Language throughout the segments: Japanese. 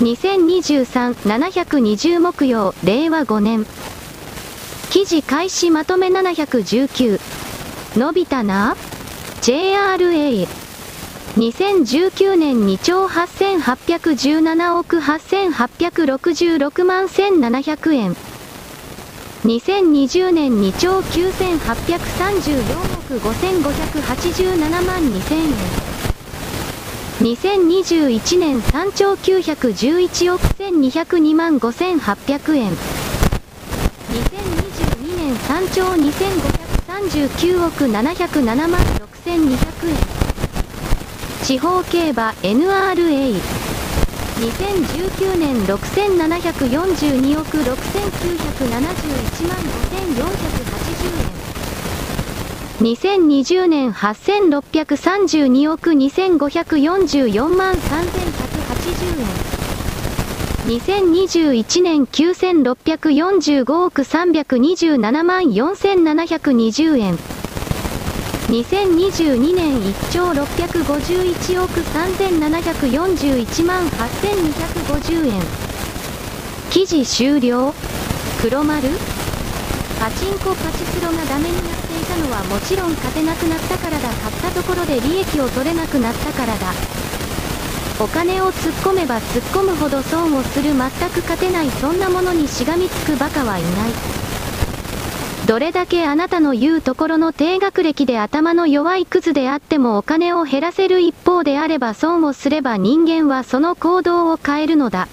2023-720木曜、令和5年。記事開始まとめ719。伸びたな ?JRA。2019年2兆8817億8866万1700円。2020年2兆9834億5587万2000円。2021年3兆911億1202万5800円。2022年3兆2539億707万6200円。地方競馬 NRA。2019年6742億6971万5480円。2020年8632億2544万3180円。2021年9645億327万4720円。2022年1兆651億3741万8250円。記事終了黒丸パチンコパチスロがダメになったていたのはもちろん勝てなくなったからだ。買ったところで利益を取れなくなったからだ。お金を突っ込めば突っ込むほど損をする全く勝てないそんなものにしがみつくバカはいない。どれだけあなたの言うところの低学歴で頭の弱いクズであってもお金を減らせる一方であれば損をすれば人間はその行動を変えるのだ。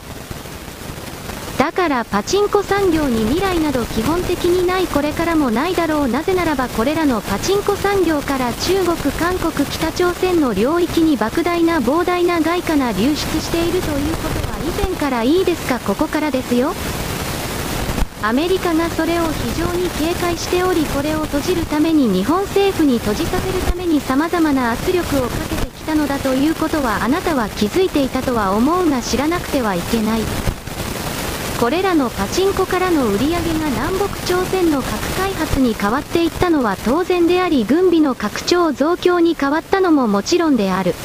だからパチンコ産業に未来など基本的にないこれからもないだろうなぜならばこれらのパチンコ産業から中国韓国北朝鮮の領域に莫大な膨大な外貨が流出しているということは以前からいいですか？ここからですよアメリカがそれを非常に警戒しておりこれを閉じるために日本政府に閉じさせるために様々な圧力をかけてきたのだということはあなたは気づいていたとは思うが知らなくてはいけない。これらのパチンコからの売り上げが南北朝鮮の核開発に変わっていったのは当然であり軍備の拡張増強に変わったのももちろんである。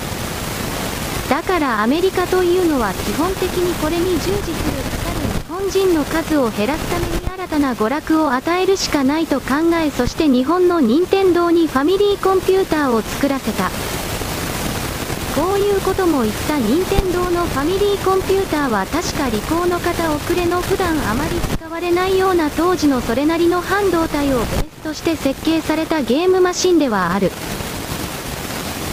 だからアメリカというのは基本的にこれに従事するかかる日本人の数を減らすために新たな娯楽を与えるしかないと考えそして日本の任天堂にファミリーコンピューターを作らせた。こういうことも言った任天堂のファミリーコンピューターは確か利口の方遅れの普段あまり使われないような当時のそれなりの半導体をベースとして設計されたゲームマシンではある。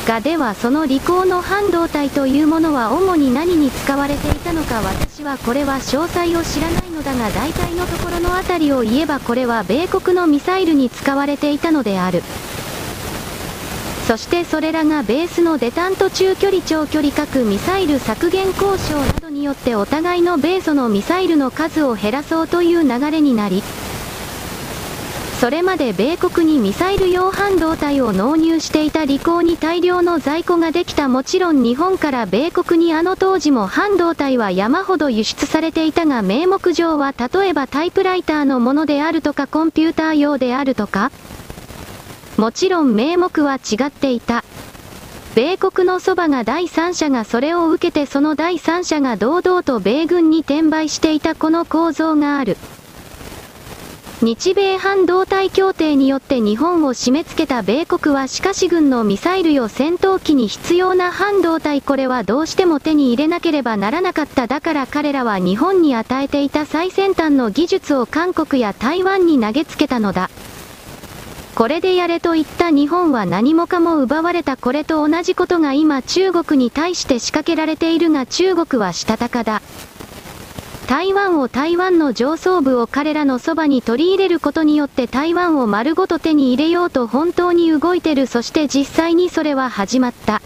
がではその利口の半導体というものは主に何に使われていたのか私はこれは詳細を知らないのだが大体のところのあたりを言えばこれは米国のミサイルに使われていたのである。そしてそれらがベースのデタント中距離長距離核ミサイル削減交渉などによってお互いの米ソのミサイルの数を減らそうという流れになり、それまで米国にミサイル用半導体を納入していた利口に大量の在庫ができたもちろん日本から米国にあの当時も半導体は山ほど輸出されていたが名目上は例えばタイプライターのものであるとかコンピューター用であるとか、もちろん名目は違っていた。米国のそばが第三者がそれを受けてその第三者が堂々と米軍に転売していたこの構造がある。日米半導体協定によって日本を締め付けた米国はしかし軍のミサイルよ戦闘機に必要な半導体これはどうしても手に入れなければならなかっただから彼らは日本に与えていた最先端の技術を韓国や台湾に投げつけたのだ。これでやれと言った日本は何もかも奪われたこれと同じことが今中国に対して仕掛けられているが中国はしたたかだ。台湾を台湾の上層部を彼らのそばに取り入れることによって台湾を丸ごと手に入れようと本当に動いてるそして実際にそれは始まった。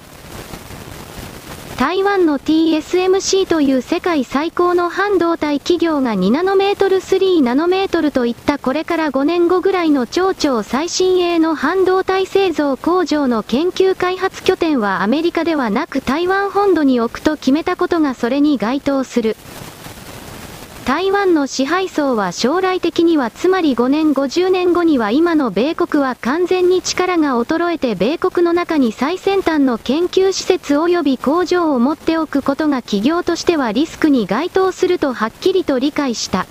台湾の TSMC という世界最高の半導体企業が2ナノメートル3ナノメートルといったこれから5年後ぐらいの超超最新鋭の半導体製造工場の研究開発拠点はアメリカではなく台湾本土に置くと決めたことがそれに該当する。台湾の支配層は将来的にはつまり5年50年後には今の米国は完全に力が衰えて米国の中に最先端の研究施設及び工場を持っておくことが企業としてはリスクに該当するとはっきりと理解した。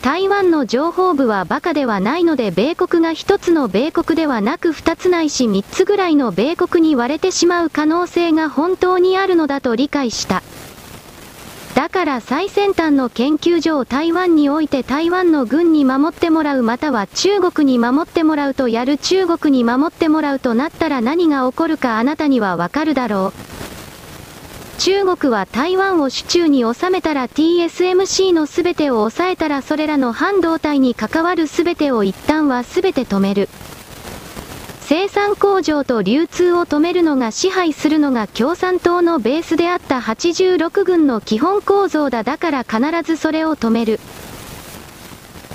台湾の情報部はバカではないので米国が一つの米国ではなく二つないし三つぐらいの米国に割れてしまう可能性が本当にあるのだと理解した。だから最先端の研究所を台湾において台湾の軍に守ってもらうまたは中国に守ってもらうとやる中国に守ってもらうとなったら何が起こるかあなたにはわかるだろう。中国は台湾を手中に収めたら TSMC の全てを抑えたらそれらの半導体に関わる全てを一旦は全て止める。生産工場と流通を止めるのが支配するのが共産党のベースであった86軍の基本構造だだから必ずそれを止める。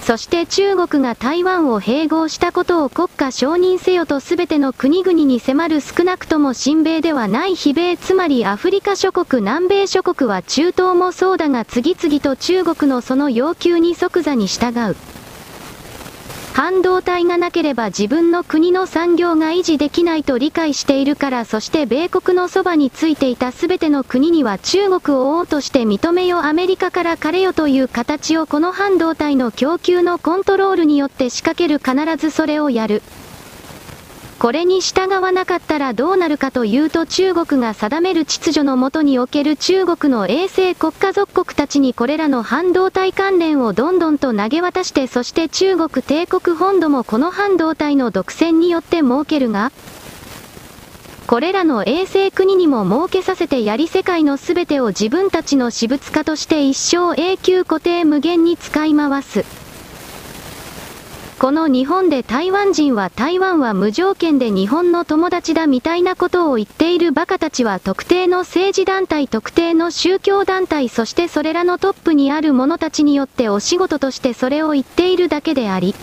そして中国が台湾を併合したことを国家承認せよと全ての国々に迫る少なくとも親米ではない非米つまりアフリカ諸国南米諸国は中東もそうだが次々と中国のその要求に即座に従う。半導体がなければ自分の国の産業が維持できないと理解しているからそして米国のそばについていた全ての国には中国を王として認めよアメリカから彼れよという形をこの半導体の供給のコントロールによって仕掛ける必ずそれをやる。これに従わなかったらどうなるかというと中国が定める秩序のもとにおける中国の衛星国家属国たちにこれらの半導体関連をどんどんと投げ渡してそして中国帝国本土もこの半導体の独占によって設けるが、これらの衛星国にも設けさせてやり世界の全てを自分たちの私物化として一生永久固定無限に使い回す。この日本で台湾人は台湾は無条件で日本の友達だみたいなことを言っているバカたちは特定の政治団体特定の宗教団体そしてそれらのトップにある者たちによってお仕事としてそれを言っているだけであり、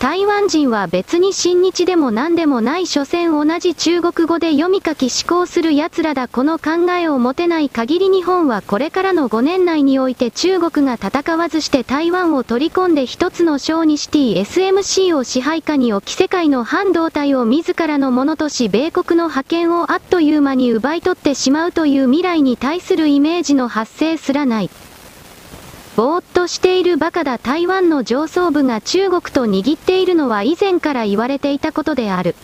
台湾人は別に親日でも何でもない所詮同じ中国語で読み書き思考する奴らだこの考えを持てない限り日本はこれからの5年内において中国が戦わずして台湾を取り込んで一つの小にシティ SMC を支配下に置き世界の半導体を自らのものとし米国の覇権をあっという間に奪い取ってしまうという未来に対するイメージの発生すらない。ぼーっとしているバカだ台湾の上層部が中国と握っているのは以前から言われていたことである。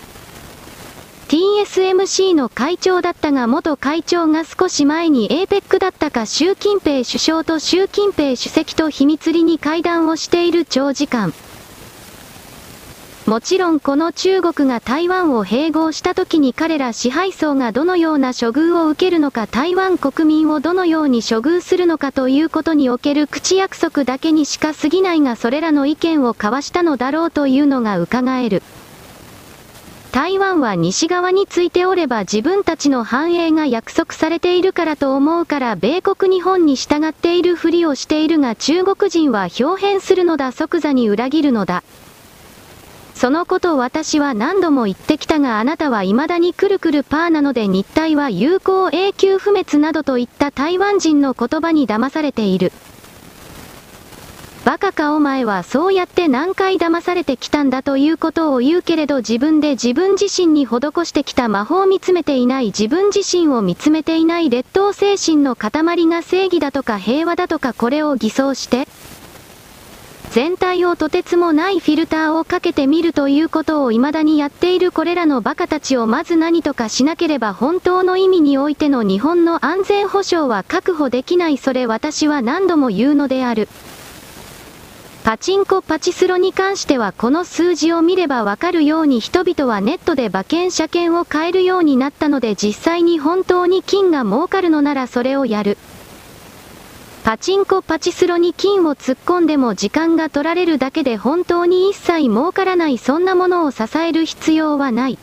TSMC の会長だったが元会長が少し前に APEC だったか習近平首相と習近平主席と秘密裏に会談をしている長時間。もちろんこの中国が台湾を併合した時に彼ら支配層がどのような処遇を受けるのか台湾国民をどのように処遇するのかということにおける口約束だけにしか過ぎないがそれらの意見を交わしたのだろうというのが伺える。台湾は西側についておれば自分たちの繁栄が約束されているからと思うから米国日本に従っているふりをしているが中国人は表変するのだ即座に裏切るのだ。そのこと私は何度も言ってきたがあなたは未だにくるくるパーなので日体は有効永久不滅などといった台湾人の言葉に騙されている。バカかお前はそうやって何回騙されてきたんだということを言うけれど自分で自分自身に施してきた魔法を見つめていない自分自身を見つめていない劣等精神の塊が正義だとか平和だとかこれを偽装して、全体をとてつもないフィルターをかけてみるということを未だにやっているこれらのバカたちをまず何とかしなければ本当の意味においての日本の安全保障は確保できないそれ私は何度も言うのである。パチンコパチスロに関してはこの数字を見ればわかるように人々はネットで馬券車券を買えるようになったので実際に本当に金が儲かるのならそれをやる。パチンコパチスロに金を突っ込んでも時間が取られるだけで本当に一切儲からないそんなものを支える必要はない。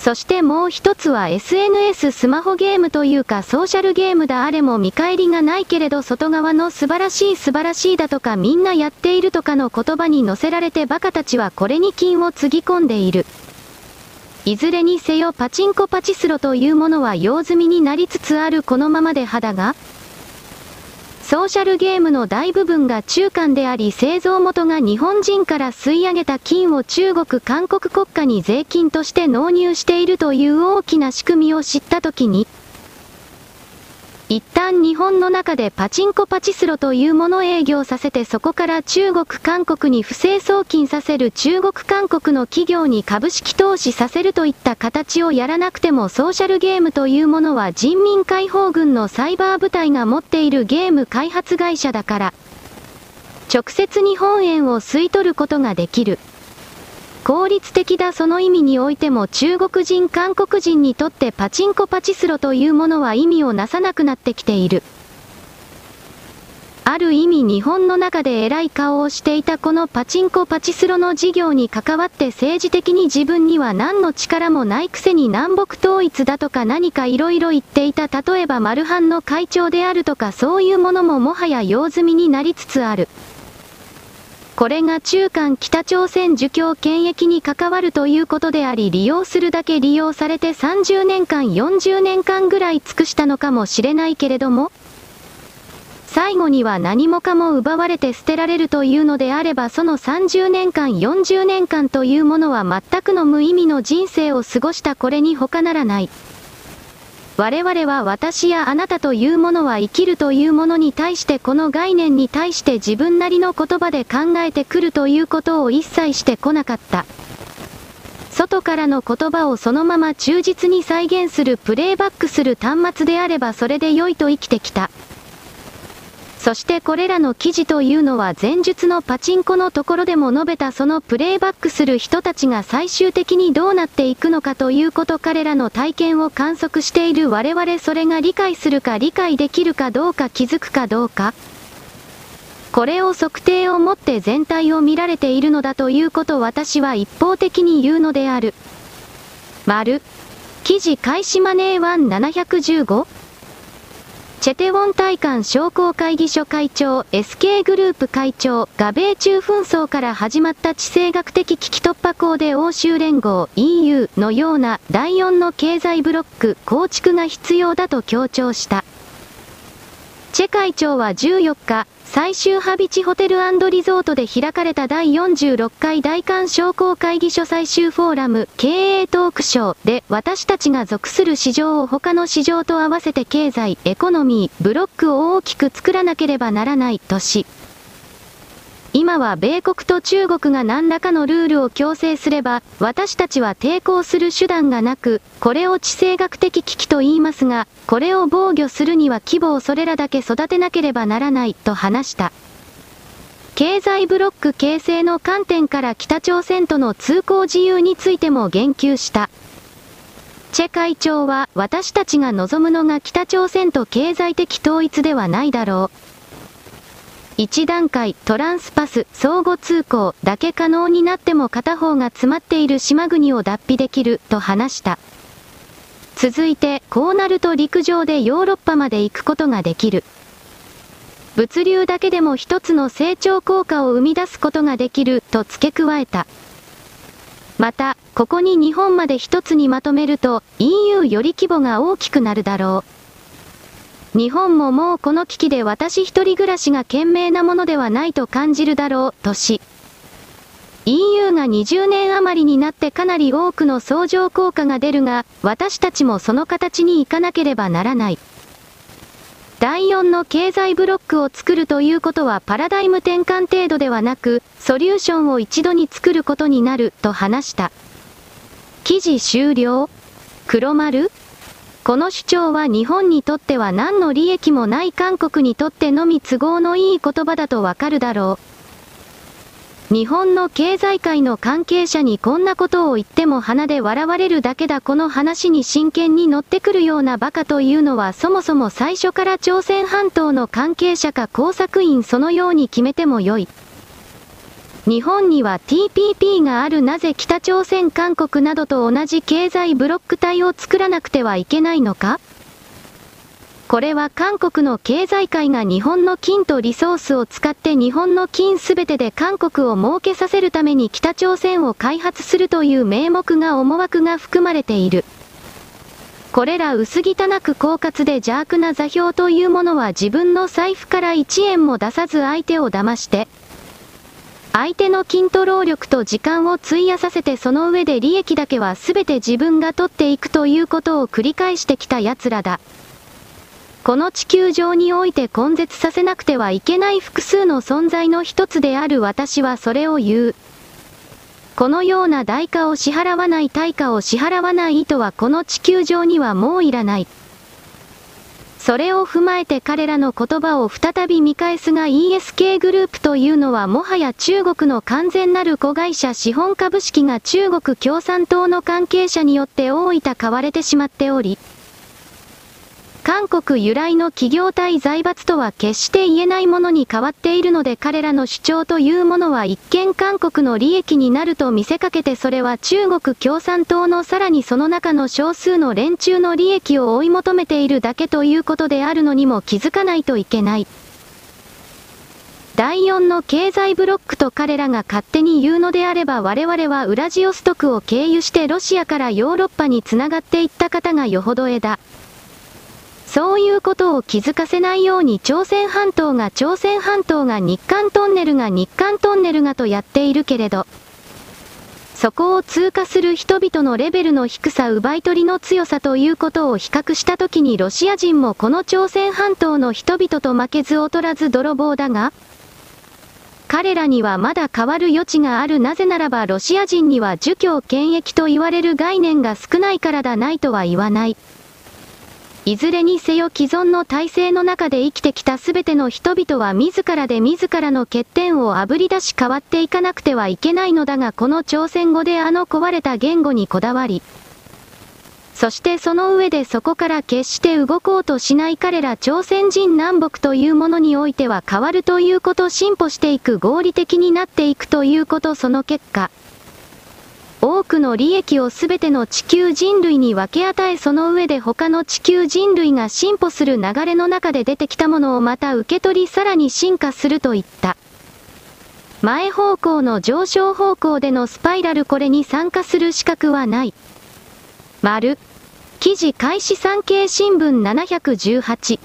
そしてもう一つは SNS スマホゲームというかソーシャルゲームだあれも見返りがないけれど外側の素晴らしい素晴らしいだとかみんなやっているとかの言葉に乗せられてバカたちはこれに金をつぎ込んでいる。いずれにせよパチンコパチスロというものは用済みになりつつあるこのままで肌がソーシャルゲームの大部分が中間であり製造元が日本人から吸い上げた金を中国韓国国家に税金として納入しているという大きな仕組みを知ったときに、一旦日本の中でパチンコパチスロというもの営業させてそこから中国韓国に不正送金させる中国韓国の企業に株式投資させるといった形をやらなくてもソーシャルゲームというものは人民解放軍のサイバー部隊が持っているゲーム開発会社だから、直接日本円を吸い取ることができる。効率的だその意味においても中国人韓国人にとってパチンコパチスロというものは意味をなさなくなってきている。ある意味日本の中で偉い顔をしていたこのパチンコパチスロの事業に関わって政治的に自分には何の力もないくせに南北統一だとか何か色々言っていた例えばマルハンの会長であるとかそういうものももはや用済みになりつつある。これが中間北朝鮮儒教権益に関わるということであり利用するだけ利用されて30年間40年間ぐらい尽くしたのかもしれないけれども、最後には何もかも奪われて捨てられるというのであればその30年間40年間というものは全くの無意味の人生を過ごしたこれに他ならない。我々は私やあなたというものは生きるというものに対してこの概念に対して自分なりの言葉で考えてくるということを一切してこなかった。外からの言葉をそのまま忠実に再現するプレイバックする端末であればそれで良いと生きてきた。そしてこれらの記事というのは前述のパチンコのところでも述べたそのプレイバックする人たちが最終的にどうなっていくのかということ彼らの体験を観測している我々それが理解するか理解できるかどうか気づくかどうかこれを測定をもって全体を見られているのだということ私は一方的に言うのである。丸。記事開始マネー1715チェテウォン大韓商工会議所会長、SK グループ会長が米中紛争から始まった地政学的危機突破口で欧州連合 EU のような第4の経済ブロック構築が必要だと強調した。チェ会長は14日、最終ハビチホテルリゾートで開かれた第46回大韓商工会議所最終フォーラム経営トークショーで私たちが属する市場を他の市場と合わせて経済、エコノミー、ブロックを大きく作らなければならないとし、今は米国と中国が何らかのルールを強制すれば、私たちは抵抗する手段がなく、これを地政学的危機と言いますが、これを防御するには規模をそれらだけ育てなければならないと話した。経済ブロック形成の観点から北朝鮮との通行自由についても言及した。チェ会長は私たちが望むのが北朝鮮と経済的統一ではないだろう。1段階トランスパス相互通行だけ可能になっても片方が詰まっている島国を脱皮できると話した。続いて、こうなると陸上でヨーロッパまで行くことができる。物流だけでも一つの成長効果を生み出すことができると付け加えた。また、ここに日本まで一つにまとめると EU より規模が大きくなるだろう。日本ももうこの危機で私一人暮らしが賢明なものではないと感じるだろう、とし。EU が20年余りになってかなり多くの相乗効果が出るが、私たちもその形に行かなければならない。第4の経済ブロックを作るということはパラダイム転換程度ではなく、ソリューションを一度に作ることになる、と話した。記事終了黒丸この主張は日本にとっては何の利益もない韓国にとってのみ都合のいい言葉だとわかるだろう。日本の経済界の関係者にこんなことを言っても鼻で笑われるだけだこの話に真剣に乗ってくるようなバカというのはそもそも最初から朝鮮半島の関係者か工作員そのように決めてもよい。日本には TPP があるなぜ北朝鮮韓国などと同じ経済ブロック体を作らなくてはいけないのか？これは韓国の経済界が日本の金とリソースを使って日本の金すべてで韓国を儲けさせるために北朝鮮を開発するという名目が思惑が含まれている。これら薄汚く狡猾で邪悪な座標というものは自分の財布から1円も出さず相手を騙して、相手の筋ト労力と時間を費やさせてその上で利益だけは全て自分が取っていくということを繰り返してきた奴らだ。この地球上において根絶させなくてはいけない複数の存在の一つである私はそれを言う。このような代価を支払わない対価を支払わない意図はこの地球上にはもういらない。それを踏まえて彼らの言葉を再び見返すが ESK グループというのはもはや中国の完全なる子会社資本株式が中国共産党の関係者によって大分買われてしまっており、韓国由来の企業体財閥とは決して言えないものに変わっているので彼らの主張というものは一見韓国の利益になると見せかけてそれは中国共産党のさらにその中の少数の連中の利益を追い求めているだけということであるのにも気づかないといけない。第4の経済ブロックと彼らが勝手に言うのであれば我々はウラジオストクを経由してロシアからヨーロッパに繋がっていった方がよほど枝。そういうことを気づかせないように朝鮮半島が朝鮮半島が日韓トンネルが日韓トンネルがとやっているけれど、そこを通過する人々のレベルの低さ奪い取りの強さということを比較したときにロシア人もこの朝鮮半島の人々と負けず劣らず泥棒だが、彼らにはまだ変わる余地があるなぜならばロシア人には儒教権益と言われる概念が少ないからだないとは言わない。いずれにせよ既存の体制の中で生きてきたすべての人々は自らで自らの欠点をあぶり出し変わっていかなくてはいけないのだがこの朝鮮語であの壊れた言語にこだわり、そしてその上でそこから決して動こうとしない彼ら朝鮮人南北というものにおいては変わるということ進歩していく合理的になっていくということその結果、多くの利益をすべての地球人類に分け与えその上で他の地球人類が進歩する流れの中で出てきたものをまた受け取りさらに進化するといった。前方向の上昇方向でのスパイラルこれに参加する資格はない。丸。記事開始産経新聞718。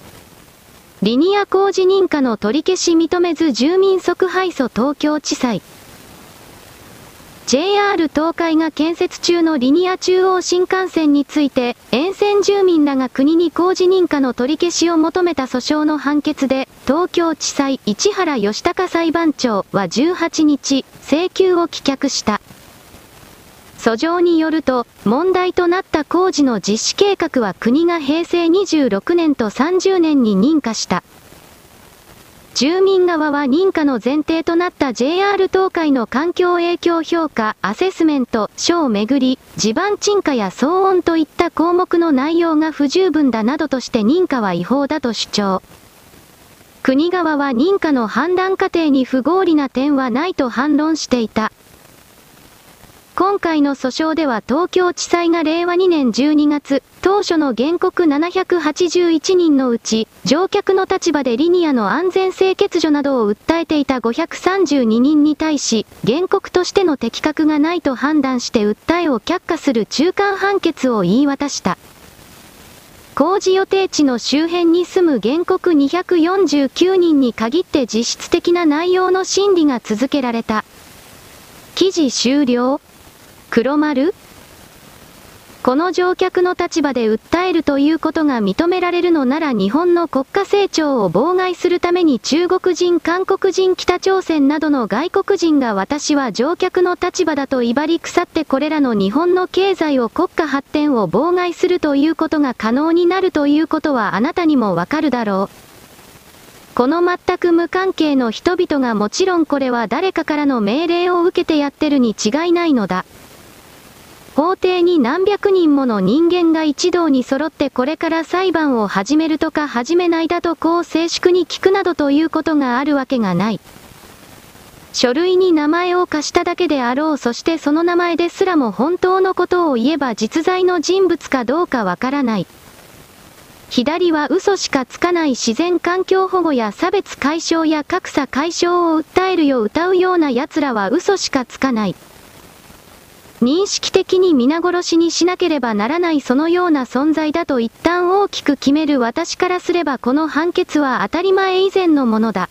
リニア工事認可の取り消し認めず住民即敗訴東京地裁。JR 東海が建設中のリニア中央新幹線について、沿線住民らが国に工事認可の取り消しを求めた訴訟の判決で、東京地裁市原義孝裁判長は18日、請求を棄却した。訴状によると、問題となった工事の実施計画は国が平成26年と30年に認可した。住民側は認可の前提となった JR 東海の環境影響評価、アセスメント、書をめぐり、地盤沈下や騒音といった項目の内容が不十分だなどとして認可は違法だと主張。国側は認可の判断過程に不合理な点はないと反論していた。今回の訴訟では東京地裁が令和2年12月、当初の原告781人のうち、乗客の立場でリニアの安全性欠如などを訴えていた532人に対し、原告としての適格がないと判断して訴えを却下する中間判決を言い渡した。工事予定地の周辺に住む原告249人に限って実質的な内容の審理が続けられた。記事終了黒丸？この乗客の立場で訴えるということが認められるのなら日本の国家成長を妨害するために中国人、韓国人、北朝鮮などの外国人が私は乗客の立場だと威張り腐ってこれらの日本の経済を国家発展を妨害するということが可能になるということはあなたにもわかるだろう。この全く無関係の人々がもちろんこれは誰かからの命令を受けてやってるに違いないのだ。法廷に何百人もの人間が一堂に揃ってこれから裁判を始めるとか始めないだとこう静粛に聞くなどということがあるわけがない。書類に名前を貸しただけであろうそしてその名前ですらも本当のことを言えば実在の人物かどうかわからない。左は嘘しかつかない自然環境保護や差別解消や格差解消を訴えるよ歌うような奴らは嘘しかつかない。認識的に皆殺しにしなければならないそのような存在だと一旦大きく決める私からすればこの判決は当たり前以前のものだ。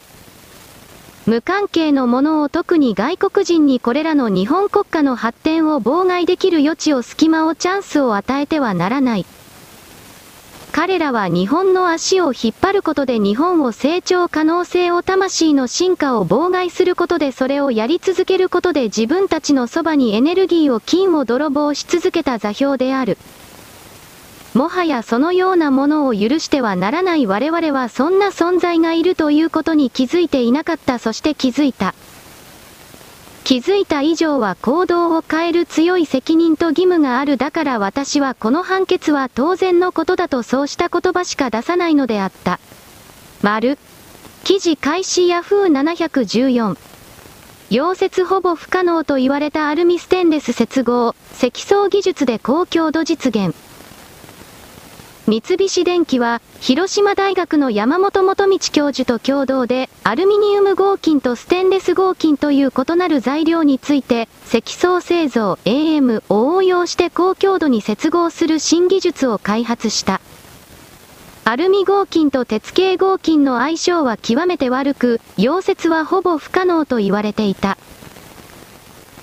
無関係のものを特に外国人にこれらの日本国家の発展を妨害できる余地を隙間をチャンスを与えてはならない。彼らは日本の足を引っ張ることで日本を成長可能性を魂の進化を妨害することでそれをやり続けることで自分たちのそばにエネルギーを金を泥棒し続けた座標である。もはやそのようなものを許してはならない我々はそんな存在がいるということに気づいていなかったそして気づいた。気づいた以上は行動を変える強い責任と義務があるだから私はこの判決は当然のことだとそうした言葉しか出さないのであった。丸。記事開始ヤフー714。溶接ほぼ不可能と言われたアルミステンレス接合、積層技術で高強度実現。三菱電機は、広島大学の山本元道教授と共同で、アルミニウム合金とステンレス合金という異なる材料について、積層製造 AM を応用して高強度に接合する新技術を開発した。アルミ合金と鉄系合金の相性は極めて悪く、溶接はほぼ不可能と言われていた。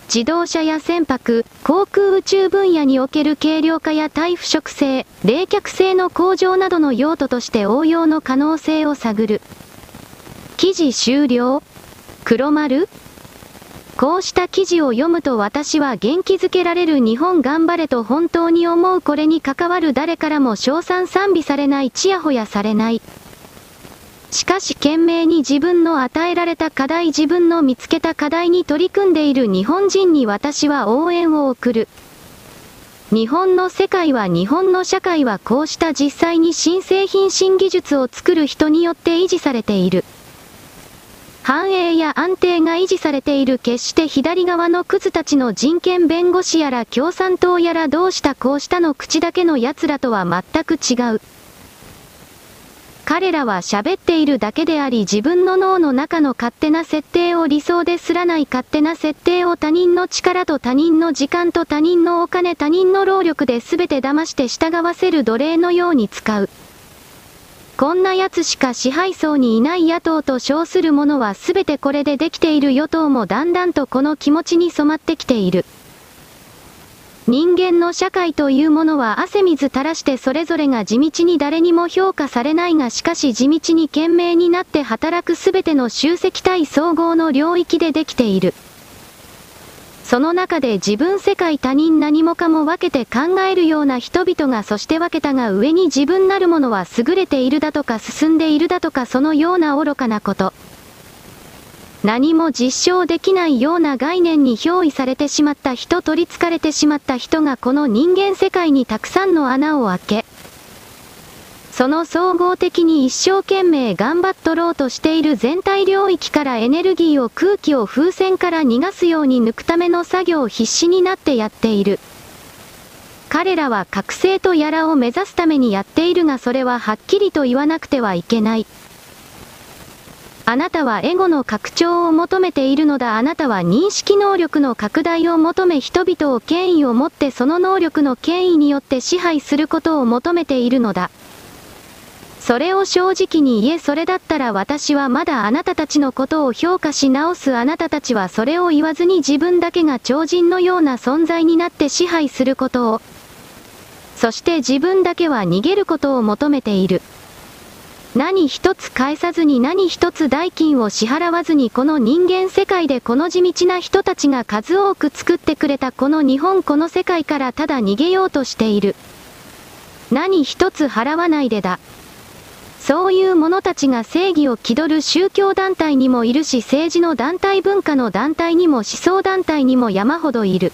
自動車や船舶、航空宇宙分野における軽量化や耐腐食性、冷却性の向上などの用途として応用の可能性を探る。記事終了？黒丸？こうした記事を読むと私は元気づけられる日本頑張れと本当に思うこれに関わる誰からも称賛賛美されないちやほやされない。しかし懸命に自分の与えられた課題自分の見つけた課題に取り組んでいる日本人に私は応援を送る。日本の世界は日本の社会はこうした実際に新製品新技術を作る人によって維持されている。繁栄や安定が維持されている決して左側のクズたちの人権弁護士やら共産党やらどうしたこうしたの口だけの奴らとは全く違う。彼らは喋っているだけであり自分の脳の中の勝手な設定を理想ですらない勝手な設定を他人の力と他人の時間と他人のお金他人の労力で全て騙して従わせる奴隷のように使う。こんな奴しか支配層にいない野党と称する者は全てこれでできている与党もだんだんとこの気持ちに染まってきている。人間の社会というものは汗水垂らしてそれぞれが地道に誰にも評価されないがしかし地道に懸命になって働くすべての集積体総合の領域でできている。その中で自分世界他人何もかも分けて考えるような人々がそして分けたが上に自分なるものは優れているだとか進んでいるだとかそのような愚かなこと。何も実証できないような概念に憑依されてしまった人取り憑かれてしまった人がこの人間世界にたくさんの穴を開け、その総合的に一生懸命頑張っとろうとしている全体領域からエネルギーを空気を風船から逃がすように抜くための作業を必死になってやっている。彼らは覚醒とやらを目指すためにやっているがそれははっきりと言わなくてはいけない。あなたはエゴの拡張を求めているのだあなたは認識能力の拡大を求め人々を権威を持ってその能力の権威によって支配することを求めているのだ。それを正直に言えそれだったら私はまだあなたたちのことを評価し直すあなたたちはそれを言わずに自分だけが超人のような存在になって支配することを。そして自分だけは逃げることを求めている。何一つ返さずに何一つ代金を支払わずにこの人間世界でこの地道な人たちが数多く作ってくれたこの日本この世界からただ逃げようとしている。何一つ払わないでだ。そういう者たちが正義を気取る宗教団体にもいるし政治の団体文化の団体にも思想団体にも山ほどいる。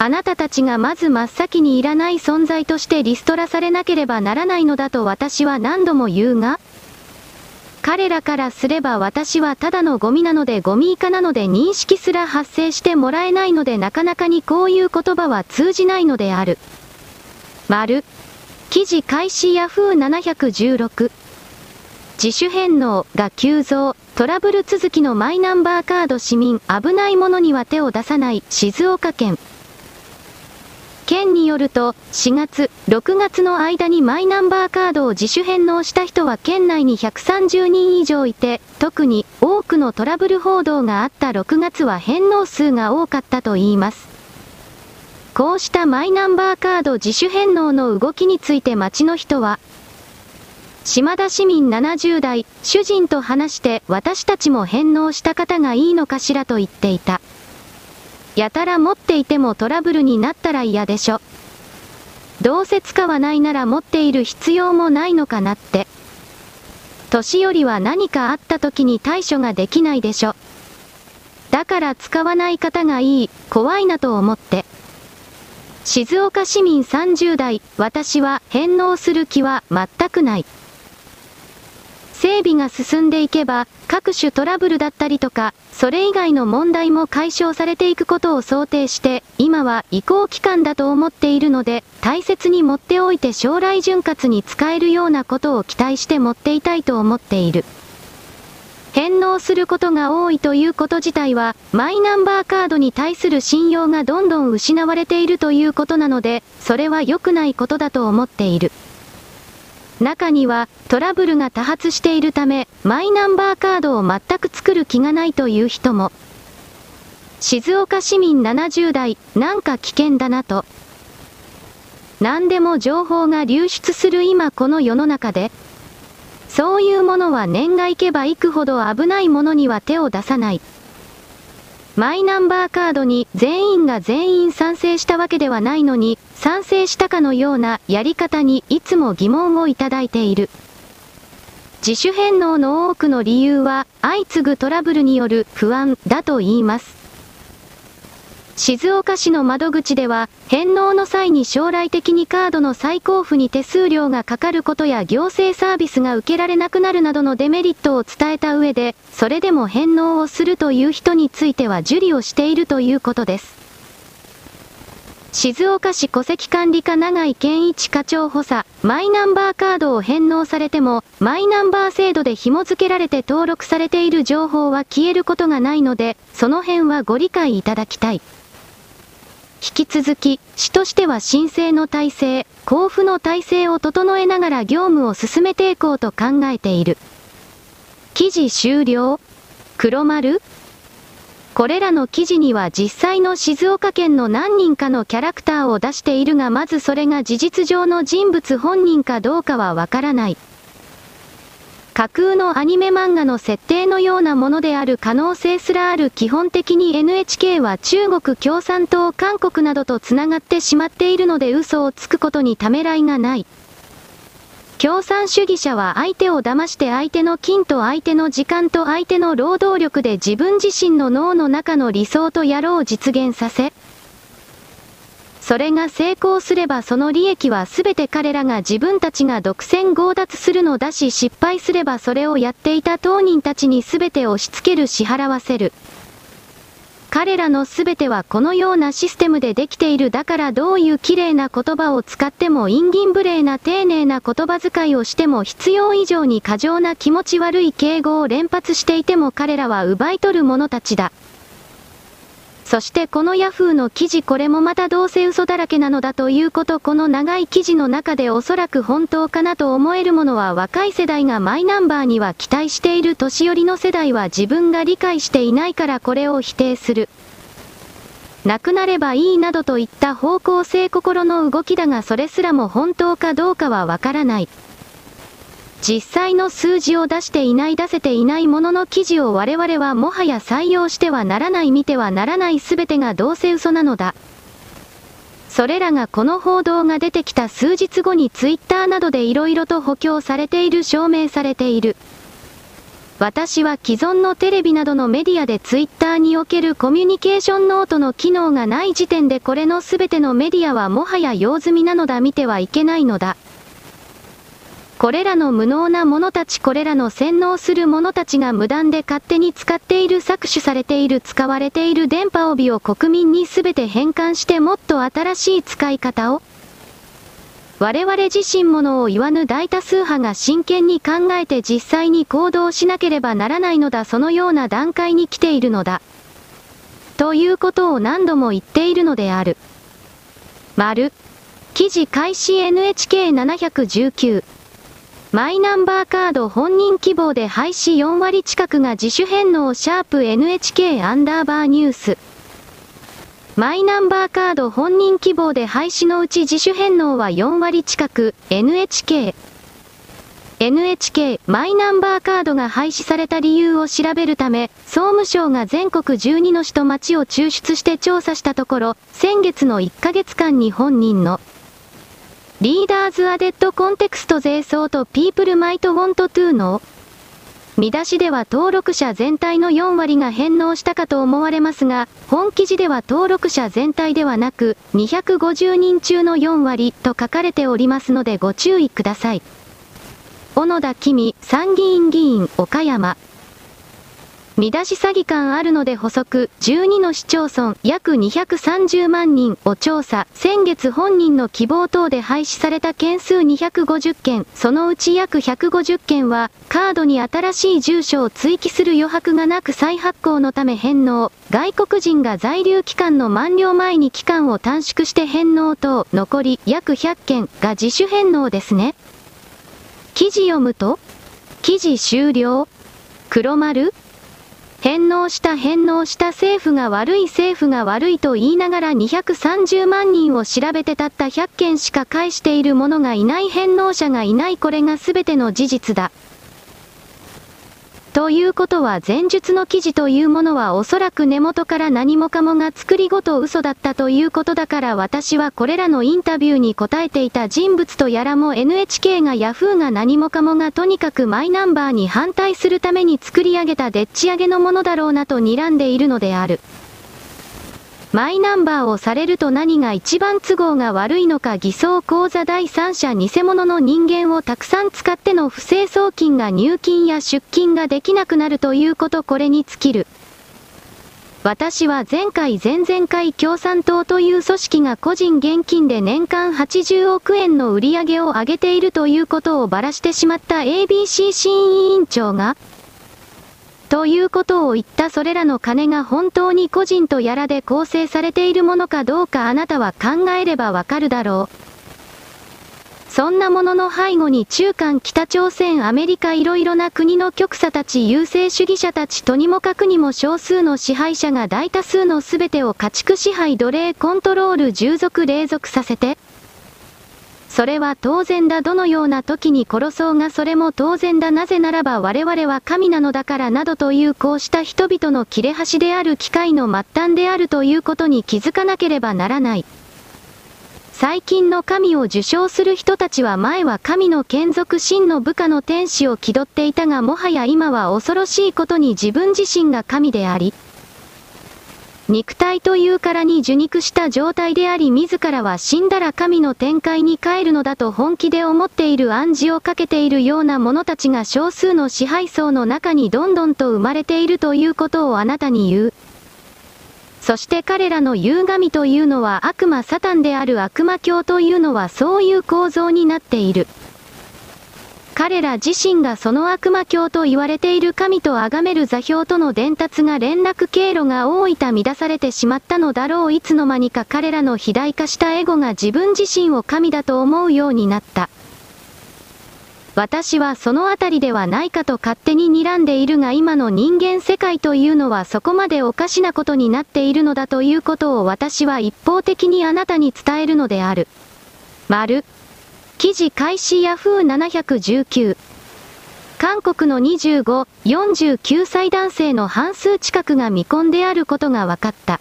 あなたたちがまず真っ先にいらない存在としてリストラされなければならないのだと私は何度も言うが彼らからすれば私はただのゴミなのでゴミ以下なので認識すら発生してもらえないのでなかなかにこういう言葉は通じないのである。丸。記事開始ヤフー716。自主返納が急増。トラブル続きのマイナンバーカード市民危ないものには手を出さない静岡県。県によると、4月、6月の間にマイナンバーカードを自主返納した人は県内に130人以上いて、特に多くのトラブル報道があった6月は返納数が多かったといいます。こうしたマイナンバーカード自主返納の動きについて町の人は、島田市民70代、主人と話して私たちも返納した方がいいのかしらと言っていた。やたら持っていてもトラブルになったら嫌でしょ。どうせ使わないなら持っている必要もないのかなって。年寄りは何かあった時に対処ができないでしょ。だから使わない方がいい、怖いなと思って。静岡市民30代、私は返納する気は全くない。整備が進んでいけば、各種トラブルだったりとか、それ以外の問題も解消されていくことを想定して、今は移行期間だと思っているので、大切に持っておいて将来潤滑に使えるようなことを期待して持っていたいと思っている。返納することが多いということ自体は、マイナンバーカードに対する信用がどんどん失われているということなので、それは良くないことだと思っている。中にはトラブルが多発しているため、マイナンバーカードを全く作る気がないという人も。静岡市民70代、なんか危険だなと。何でも情報が流出する今この世の中で、そういうものは年が行けば行くほど危ないものには手を出さない。マイナンバーカードに全員が全員賛成したわけではないのに、賛成したかのようなやり方にいつも疑問をいただいている。自主返納の多くの理由は、相次ぐトラブルによる不安だと言います。静岡市の窓口では、返納の際に将来的にカードの再交付に手数料がかかることや行政サービスが受けられなくなるなどのデメリットを伝えた上で、それでも返納をするという人については受理をしているということです。静岡市戸籍管理課長井健一課長補佐、マイナンバーカードを返納されても、マイナンバー制度で紐付けられて登録されている情報は消えることがないので、その辺はご理解いただきたい。引き続き、市としては申請の体制、交付の体制を整えながら業務を進めていこうと考えている。記事終了黒丸これらの記事には実際の静岡県の何人かのキャラクターを出しているがまずそれが事実上の人物本人かどうかはわからない。架空のアニメ漫画の設定のようなものである可能性すらある基本的に NHK は中国共産党韓国などと繋がってしまっているので嘘をつくことにためらいがない。共産主義者は相手を騙して相手の金と相手の時間と相手の労働力で自分自身の脳の中の理想と野郎を実現させ、それが成功すればその利益は全て彼らが自分たちが独占強奪するのだし失敗すればそれをやっていた当人たちに全て押し付ける支払わせる。彼らの全てはこのようなシステムでできているだからどういう綺麗な言葉を使っても陰銀無礼な丁寧な言葉遣いをしても必要以上に過剰な気持ち悪い敬語を連発していても彼らは奪い取る者たちだ。そしてこのヤフーの記事これもまたどうせ嘘だらけなのだということこの長い記事の中でおそらく本当かなと思えるものは若い世代がマイナンバーには期待している年寄りの世代は自分が理解していないからこれを否定する。なくなればいいなどといった方向性心の動きだがそれすらも本当かどうかはわからない。実際の数字を出していない出せていないものの記事を我々はもはや採用してはならない見てはならない全てがどうせ嘘なのだ。それらがこの報道が出てきた数日後にツイッターなどで色々と補強されている証明されている。私は既存のテレビなどのメディアでツイッターにおけるコミュニケーションノートの機能がない時点でこれの全てのメディアはもはや用済みなのだ見てはいけないのだ。これらの無能な者たちこれらの洗脳する者たちが無断で勝手に使っている搾取されている使われている電波帯を国民に全て変換してもっと新しい使い方を我々自身ものを言わぬ大多数派が真剣に考えて実際に行動しなければならないのだそのような段階に来ているのだ。ということを何度も言っているのである。丸。記事開始 NHK719。マイナンバーカード本人希望で廃止4割近くが自主返納シャープ NHK アンダーバーニュース。マイナンバーカード本人希望で廃止のうち自主返納は4割近く、NHK。NHK マイナンバーカードが廃止された理由を調べるため、総務省が全国12の市と町を抽出して調査したところ、先月の1ヶ月間に本人の Readers added context they thought people might want to know 見出しでは登録者全体の4割が返納したかと思われますが、本記事では登録者全体ではなく、250人中の4割と書かれておりますのでご注意ください。小野田君、参議院議員、岡山。見出し詐欺感あるので補足、12の市町村約230万人を調査、先月本人の希望等で廃止された件数250件、そのうち約150件は、カードに新しい住所を追記する余白がなく再発行のため返納、外国人が在留期間の満了前に期間を短縮して返納等、残り約100件が自主返納ですね。記事読むと、記事終了。黒丸。返納した返納した政府が悪い政府が悪いと言いながら230万人を調べてたった100件しか返しているものがいない返納者がいないこれが全ての事実だ。ということは前述の記事というものはおそらく根元から何もかもが作りごと嘘だったということだから私はこれらのインタビューに答えていた人物とやらも NHK が Yahoo が何もかもがとにかくマイナンバーに反対するために作り上げたでっち上げのものだろうなと睨んでいるのである。マイナンバーをされると何が一番都合が悪いのか偽装口座第三者偽物の人間をたくさん使っての不正送金が入金や出金ができなくなるということこれに尽きる。私は前回前々回共産党という組織が個人現金で年間80億円の売り上げを上げているということをばらしてしまった ABC 審委員長が、ということを言ったそれらの金が本当に個人とやらで構成されているものかどうかあなたは考えればわかるだろう。そんなものの背後に中間北朝鮮アメリカいろいろな国の極左たち優勢主義者たちとにもかくにも少数の支配者が大多数の全てを家畜支配奴隷コントロール従属隷属させて、それは当然だどのような時に殺そうがそれも当然だなぜならば我々は神なのだからなどというこうした人々の切れ端である機械の末端であるということに気づかなければならない。最近の神を受賞する人たちは前は神の眷属真の部下の天使を気取っていたがもはや今は恐ろしいことに自分自身が神であり、肉体というからに受肉した状態であり自らは死んだら神の展開に帰るのだと本気で思っている暗示をかけているような者たちが少数の支配層の中にどんどんと生まれているということをあなたに言う。そして彼らの言う神というのは悪魔サタンである悪魔教というのはそういう構造になっている。彼ら自身がその悪魔教と言われている神と崇める座標との伝達が連絡経路が大いた乱されてしまったのだろういつの間にか彼らの肥大化したエゴが自分自身を神だと思うようになった。私はそのあたりではないかと勝手に睨んでいるが今の人間世界というのはそこまでおかしなことになっているのだということを私は一方的にあなたに伝えるのである。丸。記事開始ヤフー719。韓国の25、49歳男性の半数近くが未婚であることが分かった。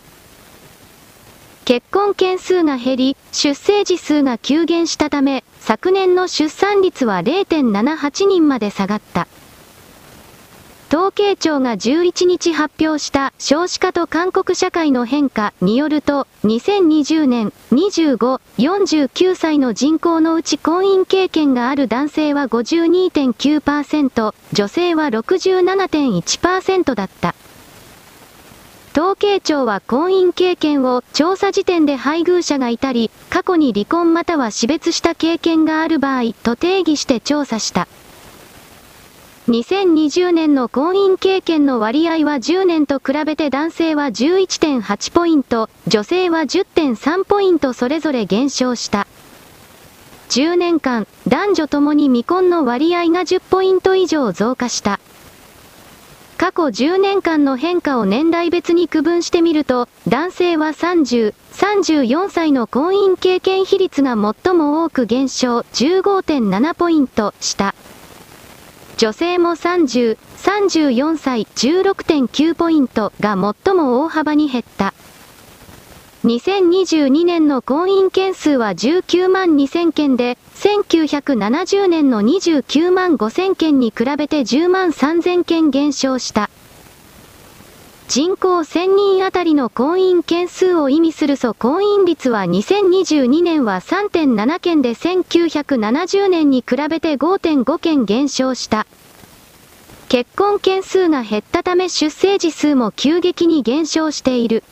結婚件数が減り、出生時数が急減したため、昨年の出産率は0.78人まで下がった。統計庁が11日発表した少子化と韓国社会の変化によると、2020年25、49歳の人口のうち婚姻経験がある男性は52.9%、女性は67.1%だった。統計庁は婚姻経験を調査時点で配偶者がいたり、過去に離婚または死別した経験がある場合と定義して調査した。2020年の婚姻経験の割合は10年と比べて男性は11.8ポイント、女性は10.3ポイントそれぞれ減少した。10年間、男女ともに未婚の割合が10ポイント以上増加した。過去10年間の変化を年代別に区分してみると、男性は30、34歳の婚姻経験比率が最も多く減少15.7ポイントした。女性も30、34歳16.9ポイントが最も大幅に減った。2022年の婚姻件数は19万2000件で、1970年の29万5000件に比べて10万3000件減少した。人口1000人あたりの婚姻件数を意味する総婚姻率は2022年は3.7件で1970年に比べて5.5件減少した。結婚件数が減ったため出生児数も急激に減少している。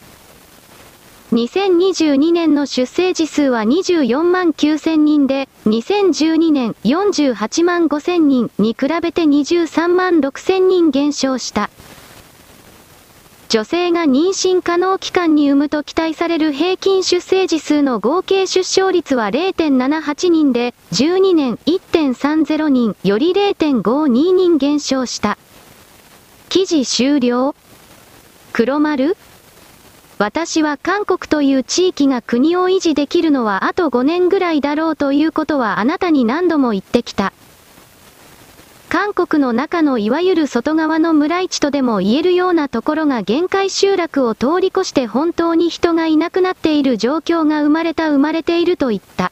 2022年の出生児数は24万9000人で、2012年48万5000人に比べて23万6000人減少した。女性が妊娠可能期間に産むと期待される平均出生児数の合計出生率は0.78人で、12年1.30人より0.52人減少した。記事終了黒丸私は韓国という地域が国を維持できるのはあと5年ぐらいだろうということはあなたに何度も言ってきた。韓国の中のいわゆる外側の村市とでも言えるようなところが限界集落を通り越して本当に人がいなくなっている状況が生まれた生まれていると言った。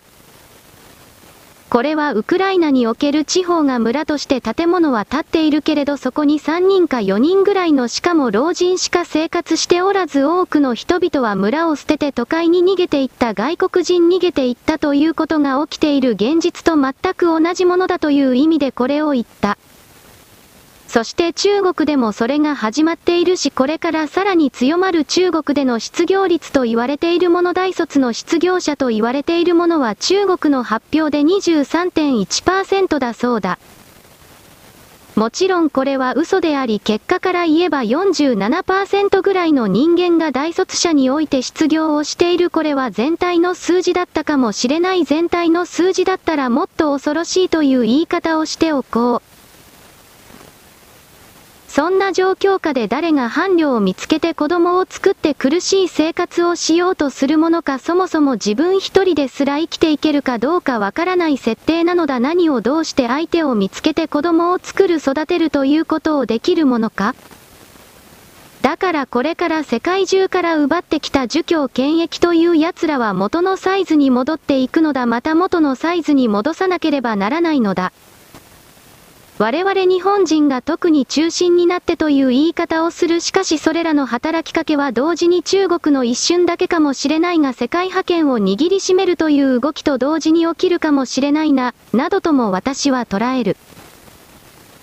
これはウクライナにおける地方が村として建物は建っているけれどそこに3人か4人ぐらいのしかも老人しか生活しておらず多くの人々は村を捨てて都会に逃げていった外国人逃げていったということが起きている現実と全く同じものだという意味でこれを言った。そして中国でもそれが始まっているしこれからさらに強まる中国での失業率と言われているもの大卒の失業者と言われているものは中国の発表で23.1%だそうだ。もちろんこれは嘘であり結果から言えば47%ぐらいの人間が大卒者において失業をしているこれは全体の数字だったかもしれない全体の数字だったらもっと恐ろしいという言い方をしておこう。そんな状況下で誰が伴侶を見つけて子供を作って苦しい生活をしようとするものかそもそも自分一人ですら生きていけるかどうかわからない設定なのだ。何をどうして相手を見つけて子供を作る育てるということをできるものか。だからこれから世界中から奪ってきた儒教権益という奴らは元のサイズに戻っていくのだ。また元のサイズに戻さなければならないのだ。我々日本人が特に中心になってという言い方をするしかしそれらの働きかけは同時に中国の一瞬だけかもしれないが世界覇権を握りしめるという動きと同時に起きるかもしれないな、などとも私は捉える。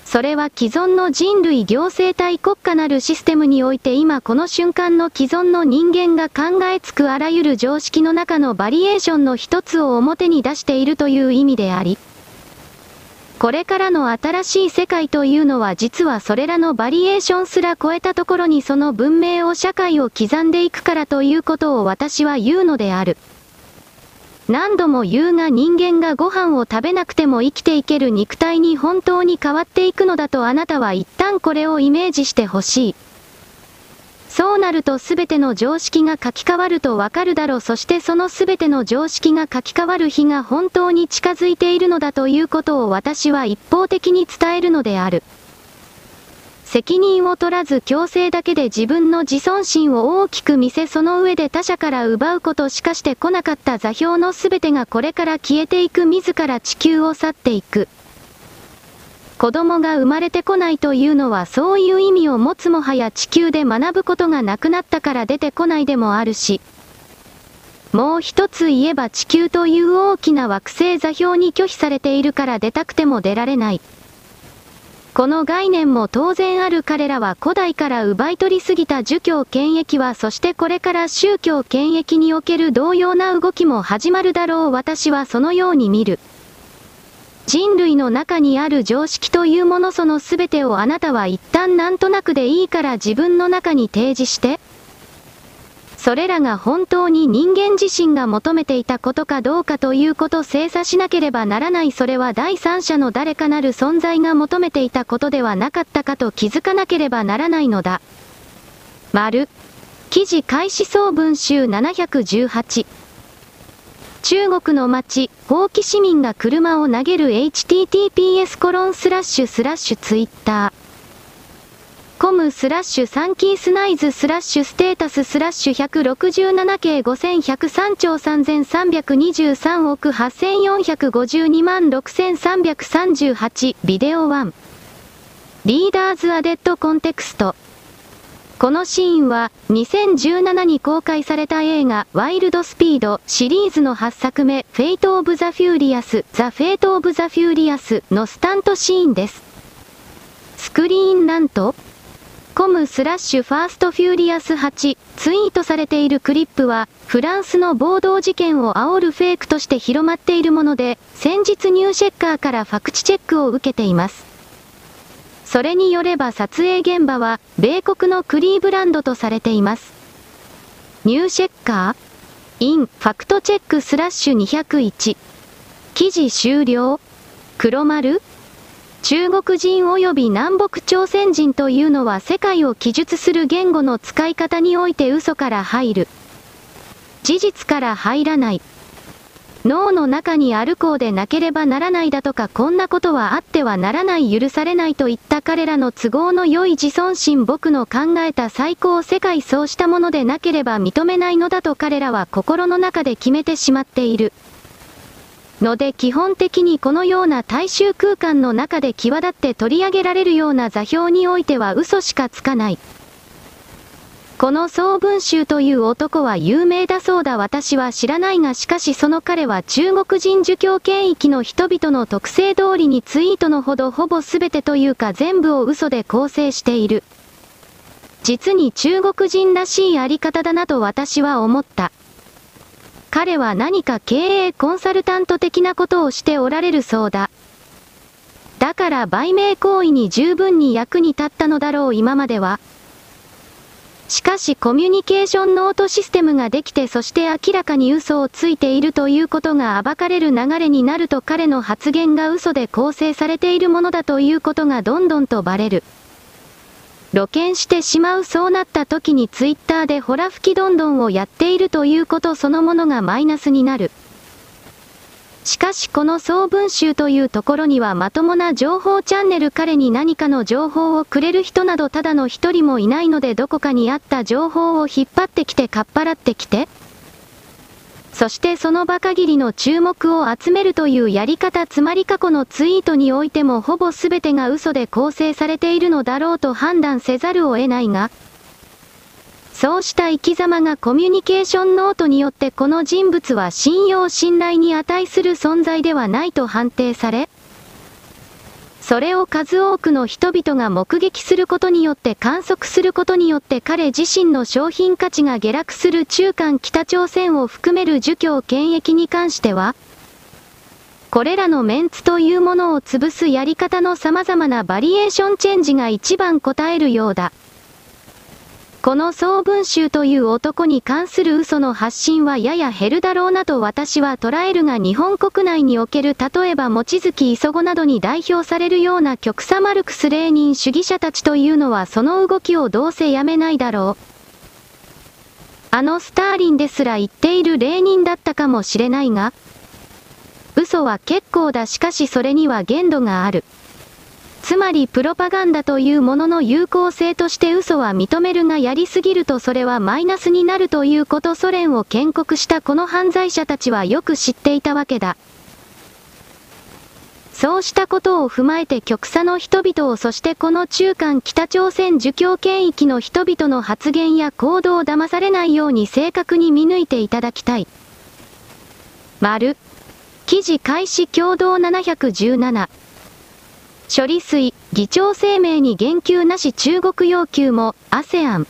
それは既存の人類行政体国家なるシステムにおいて今この瞬間の既存の人間が考えつくあらゆる常識の中のバリエーションの一つを表に出しているという意味であり、これからの新しい世界というのは実はそれらのバリエーションすら超えたところにその文明を社会を刻んでいくからということを私は言うのである。何度も言うが人間がご飯を食べなくても生きていける肉体に本当に変わっていくのだとあなたは一旦これをイメージしてほしい。そうなると全ての常識が書き換わるとわかるだろうそしてその全ての常識が書き換わる日が本当に近づいているのだということを私は一方的に伝えるのである。責任を取らず強制だけで自分の自尊心を大きく見せその上で他者から奪うことしかしてこなかった座標の全てがこれから消えていく自ら地球を去っていく。子供が生まれてこないというのはそういう意味を持つもはや地球で学ぶことがなくなったから出てこないでもあるし。もう一つ言えば地球という大きな惑星座標に拒否されているから出たくても出られない。この概念も当然ある彼らは古代から奪い取りすぎた儒教権益はそしてこれから宗教権益における同様な動きも始まるだろう私はそのように見る。人類の中にある常識というものその全てをあなたは一旦なんとなくでいいから自分の中に提示して。それらが本当に人間自身が求めていたことかどうかということ精査しなければならないそれは第三者の誰かなる存在が求めていたことではなかったかと気づかなければならないのだ。丸。記事開始総文集718。中国の街、放棄市民が車を投げる https コロンスラッシュスラッシュツイッター。コムスラッシュ3キースナイズスラッシュステータススラッシュ167系5103兆3323億8452万6338ビデオ1 Readers added context。このシーンは、2017に公開された映画、ワイルドスピードシリーズの8作目、 Fate of the Furious、The Fate of the Furious のスタントシーンです。 Screen Rant com slash Fast Furious 8、ツイートされているクリップは、フランスの暴動事件を煽るフェイクとして広まっているもので、先日 Newschecker からファクトチェックを受けています。それによれば撮影現場は、米国のクリーブランドとされています。 Newschecker？in、ファクトチェックスラッシュ201。記事終了？黒丸？中国人及び南北朝鮮人というのは世界を記述する言語の使い方において嘘から入る。事実から入らない。脳の中にあるこうでなければならないだとかこんなことはあってはならない許されないといった彼らの都合の良い自尊心僕の考えた最高世界そうしたものでなければ認めないのだと彼らは心の中で決めてしまっている。ので基本的にこのような大衆空間の中で際立って取り上げられるような座標においては嘘しかつかない。この総文集という男は有名だそうだ私は知らないがしかしその彼は中国人儒教権益の人々の特性通りにツイートのほどほぼ全てというか全部を嘘で構成している。実に中国人らしいあり方だなと私は思った。彼は何か経営コンサルタント的なことをしておられるそうだ。だから売名行為に十分に役に立ったのだろう今までは。しかしコミュニケーションノートシステムができてそして明らかに嘘をついているということが暴かれる流れになると彼の発言が嘘で構成されているものだということがどんどんとバレる。露見してしまうそうなった時にツイッターでほら吹きどんどんをやっているということそのものがマイナスになる。しかしこの総文集というところにはまともな情報チャンネル彼に何かの情報をくれる人などただの一人もいないのでどこかにあった情報を引っ張ってきてかっぱらってきてそしてその場限りの注目を集めるというやり方つまり過去のツイートにおいてもほぼ全てが嘘で構成されているのだろうと判断せざるを得ないが、そうした生き様がコミュニケーションノートによってこの人物は信用信頼に値する存在ではないと判定され、それを数多くの人々が目撃することによって観測することによって彼自身の商品価値が下落する中間北朝鮮を含める儒教権益に関しては、これらのメンツというものを潰すやり方の様々なバリエーションチェンジが一番答えるようだ。この総文集という男に関する嘘の発信はやや減るだろうなと私は捉えるが日本国内における例えば望月磯子などに代表されるような極左マルクスレーニン主義者たちというのはその動きをどうせやめないだろう。あのスターリンですら言っているレーニンだったかもしれないが、嘘は結構だしかしそれには限度がある。つまりプロパガンダというものの有効性として嘘は認めるがやりすぎるとそれはマイナスになるということソ連を建国したこの犯罪者たちはよく知っていたわけだ。そうしたことを踏まえて極左の人々をそしてこの中間北朝鮮儒教権益の人々の発言や行動を騙されないように正確に見抜いていただきたい。丸。記事開始共同717。処理水、議長声明に言及なし中国要求も、ASEAN。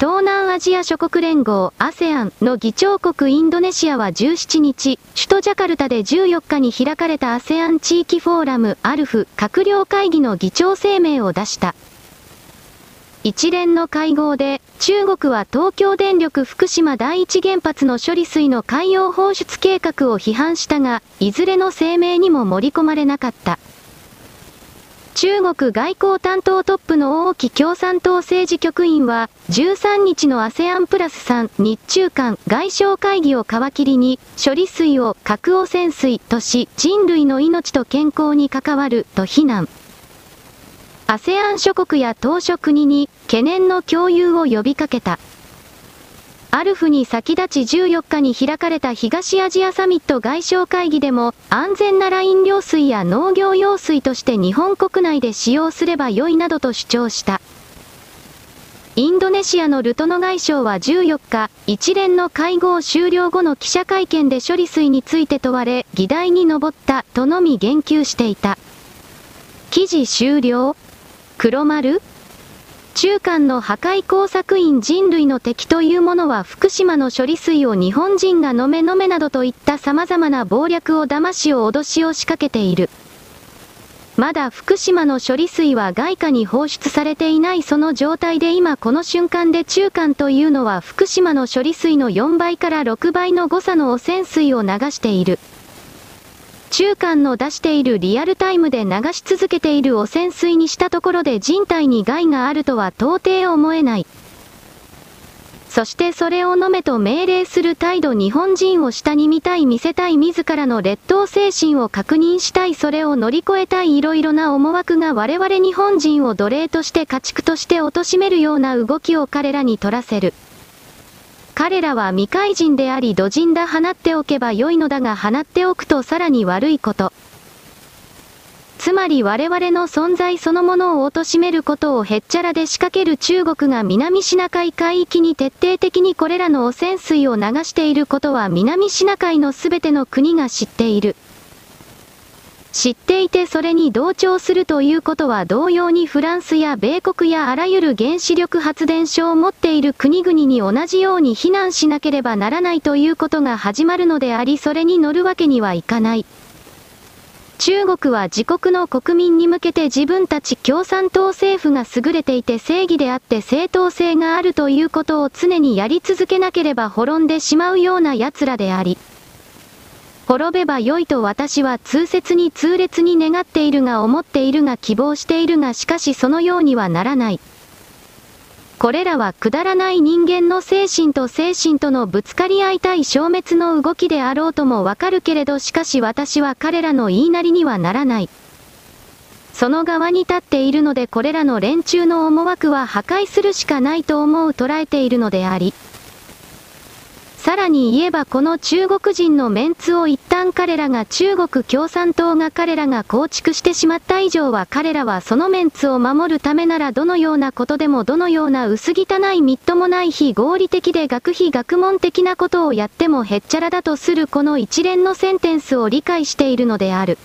東南アジア諸国連合 ASEAN の議長国インドネシアは17日、首都ジャカルタで14日に開かれた ASEAN 地域フォーラムアルフ閣僚会議の議長声明を出した。一連の会合で、中国は東京電力福島第一原発の処理水の海洋放出計画を批判したが、いずれの声明にも盛り込まれなかった。中国外交担当トップの王毅共産党政治局員は、13日の ASEAN プラス3日中間外相会議を皮切りに、処理水を核汚染水とし、人類の命と健康に関わると非難。ASEAN 諸国や当初国に懸念の共有を呼びかけた。アルフに先立ち14日に開かれた東アジアサミット外相会議でも、安全なライン用水や農業用水として日本国内で使用すれば良いなどと主張した。インドネシアのルトノ外相は14日、一連の会合終了後の記者会見で処理水について問われ、議題に上ったとのみ言及していた。記事終了黒丸中間の破壊工作員人類の敵というものは福島の処理水を日本人が飲め飲めなどといった様々な謀略を騙しを脅しを仕掛けている。まだ福島の処理水は外貨に放出されていないその状態で今この瞬間で中間というのは福島の処理水の4倍から6倍の誤差の汚染水を流している。中間の出しているリアルタイムで流し続けている汚染水にしたところで人体に害があるとは到底思えない。そしてそれを飲めと命令する態度日本人を下に見たい見せたい自らの劣等精神を確認したいそれを乗り越えたい色々な思惑が我々日本人を奴隷として家畜として貶めるような動きを彼らに取らせる。彼らは未開人であり土人だ放っておけば良いのだが放っておくとさらに悪いこと。つまり我々の存在そのものを貶めることをへっちゃらで仕掛ける中国が南シナ海海域に徹底的にこれらの汚染水を流していることは南シナ海の全ての国が知っている。知っていてそれに同調するということは同様にフランスや米国やあらゆる原子力発電所を持っている国々に同じように非難しなければならないということが始まるのでありそれに乗るわけにはいかない。中国は自国の国民に向けて自分たち共産党政府が優れていて正義であって正当性があるということを常にやり続けなければ滅んでしまうような奴らであり。滅べば良いと私は痛切に痛烈に願っているが思っているが希望しているがしかしそのようにはならない。これらはくだらない人間の精神と精神とのぶつかり合いたい消滅の動きであろうともわかるけれどしかし私は彼らの言いなりにはならない。その側に立っているのでこれらの連中の思惑は破壊するしかないと思う捉えているのであり。さらに言えばこの中国人のメンツを一旦彼らが中国共産党が彼らが構築してしまった以上は彼らはそのメンツを守るためならどのようなことでもどのような薄汚いみっともない非合理的で学費学問的なことをやってもへっちゃらだとするこの一連のセンテンスを理解しているのである。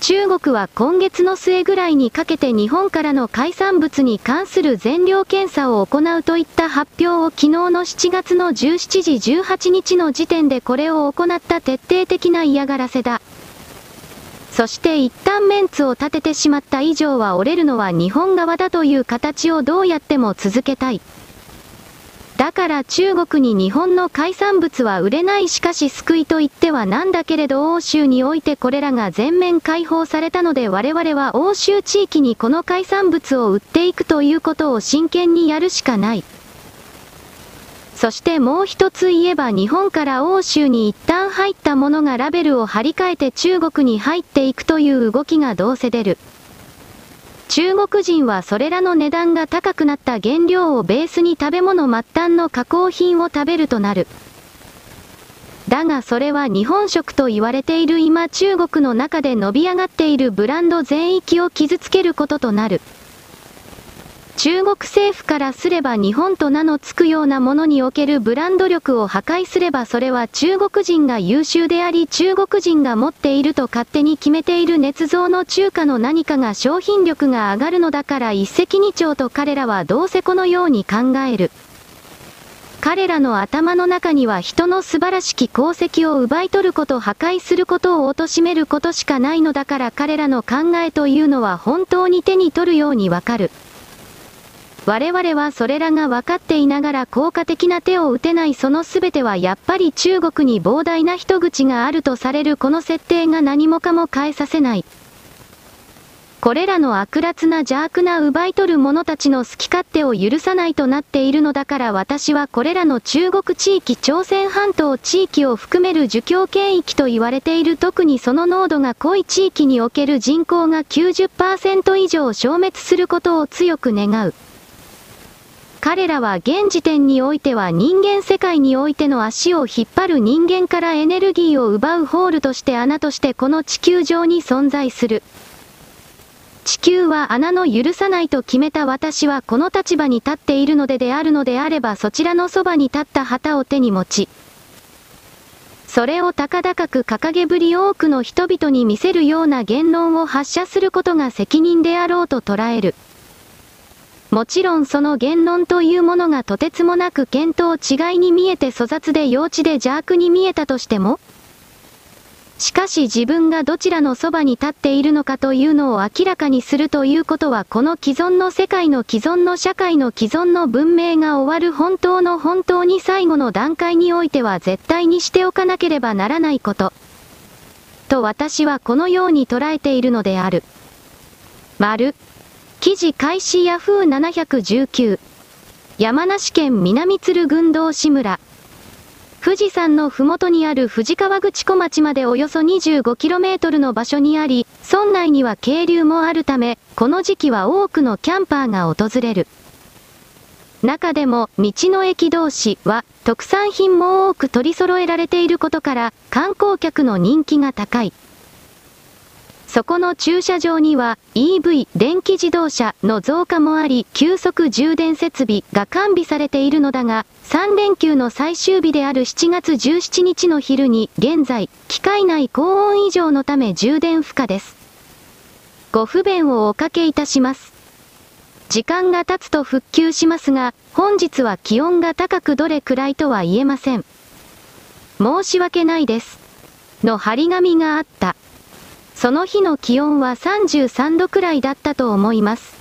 中国は今月の末ぐらいにかけて日本からの海産物に関する全量検査を行うといった発表を昨日の7月の17時18日の時点でこれを行った徹底的な嫌がらせだ。そして一旦メンツを立ててしまった以上は折れるのは日本側だという形をどうやっても続けたい。だから中国に日本の海産物は売れないしかし救いと言ってはなんだけれど欧州においてこれらが全面解放されたので我々は欧州地域にこの海産物を売っていくということを真剣にやるしかない。そしてもう一つ言えば日本から欧州に一旦入ったものがラベルを張り替えて中国に入っていくという動きがどうせ出る。中国人はそれらの値段が高くなった原料をベースに食べ物末端の加工品を食べるとなる。だがそれは日本食と言われている今中国の中で伸び上がっているブランド全域を傷つけることとなる。中国政府からすれば日本と名の付くようなものにおけるブランド力を破壊すればそれは中国人が優秀であり中国人が持っていると勝手に決めている捏造の中華の何かが商品力が上がるのだから一石二鳥と彼らはどうせこのように考える。彼らの頭の中には人の素晴らしき功績を奪い取ること破壊することを貶めることしかないのだから彼らの考えというのは本当に手に取るようにわかる。我々はそれらが分かっていながら効果的な手を打てないその全てはやっぱり中国に膨大な人口があるとされるこの設定が何もかも変えさせない。これらの悪辣な邪悪な奪い取る者たちの好き勝手を許さないとなっているのだから私はこれらの中国地域朝鮮半島地域を含める儒教圏域と言われている特にその濃度が濃い地域における人口が90%以上消滅することを強く願う。彼らは現時点においては人間世界においての足を引っ張る人間からエネルギーを奪うホールとして穴としてこの地球上に存在する。地球は穴の許さないと決めた私はこの立場に立っているのでであるのであればそちらのそばに立った旗を手に持ち、それを高々く掲げぶり多くの人々に見せるような言論を発射することが責任であろうと捉える。もちろんその言論というものがとてつもなく見当違いに見えて粗雑で幼稚で邪悪に見えたとしてもしかし自分がどちらのそばに立っているのかというのを明らかにするということはこの既存の世界の既存の社会の既存の文明が終わる本当の本当に最後の段階においては絶対にしておかなければならないこと。と私はこのように捉えているのである。丸。記事開始ヤフー719。山梨県南鶴郡道志村。富士山のふもとにある富士川口湖町までおよそ 25km の場所にあり、村内には渓流もあるため、この時期は多くのキャンパーが訪れる。中でも、道の駅同士は、特産品も多く取り揃えられていることから、観光客の人気が高い。そこの駐車場には EV 電気自動車の増加もあり、急速充電設備が完備されているのだが、3連休の最終日である7月17日の昼に、現在、機械内高温異常のため充電不可です。ご不便をおかけいたします。時間が経つと復旧しますが、本日は気温が高くどれくらいとは言えません。申し訳ないです。の張り紙があった。その日の気温は33度くらいだったと思います。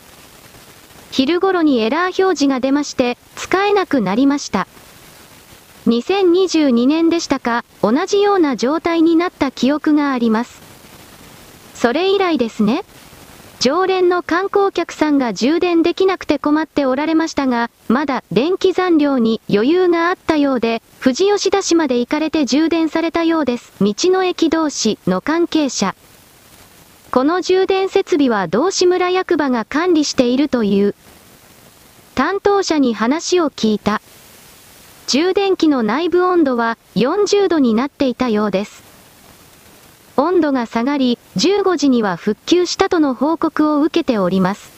昼頃にエラー表示が出まして、使えなくなりました。2022年でしたか、同じような状態になった記憶があります。それ以来ですね。常連の観光客さんが充電できなくて困っておられましたが、まだ電気残量に余裕があったようで、富士吉田市まで行かれて充電されたようです。道の駅同士の関係者。この充電設備は道志村役場が管理しているという。担当者に話を聞いた。充電器の内部温度は40度になっていたようです。温度が下がり、15時には復旧したとの報告を受けております。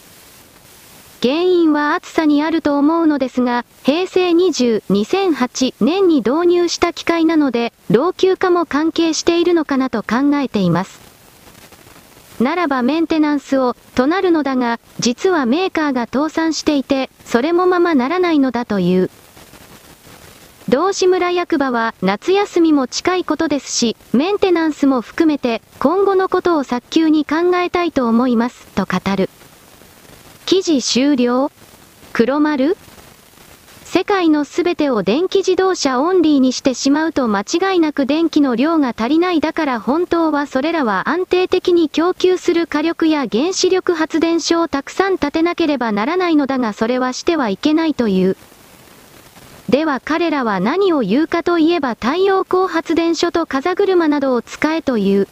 原因は暑さにあると思うのですが、平成20、2008年に導入した機械なので、老朽化も関係しているのかなと考えています。ならばメンテナンスを、となるのだが、実はメーカーが倒産していて、それもままならないのだという。道志村役場は夏休みも近いことですし、メンテナンスも含めて今後のことを早急に考えたいと思います、と語る。記事終了黒丸世界のすべてを電気自動車オンリーにしてしまうと間違いなく電気の量が足りないだから本当はそれらは安定的に供給する火力や原子力発電所をたくさん建てなければならないのだがそれはしてはいけないという。では彼らは何を言うかといえば太陽光発電所と風車などを使えという。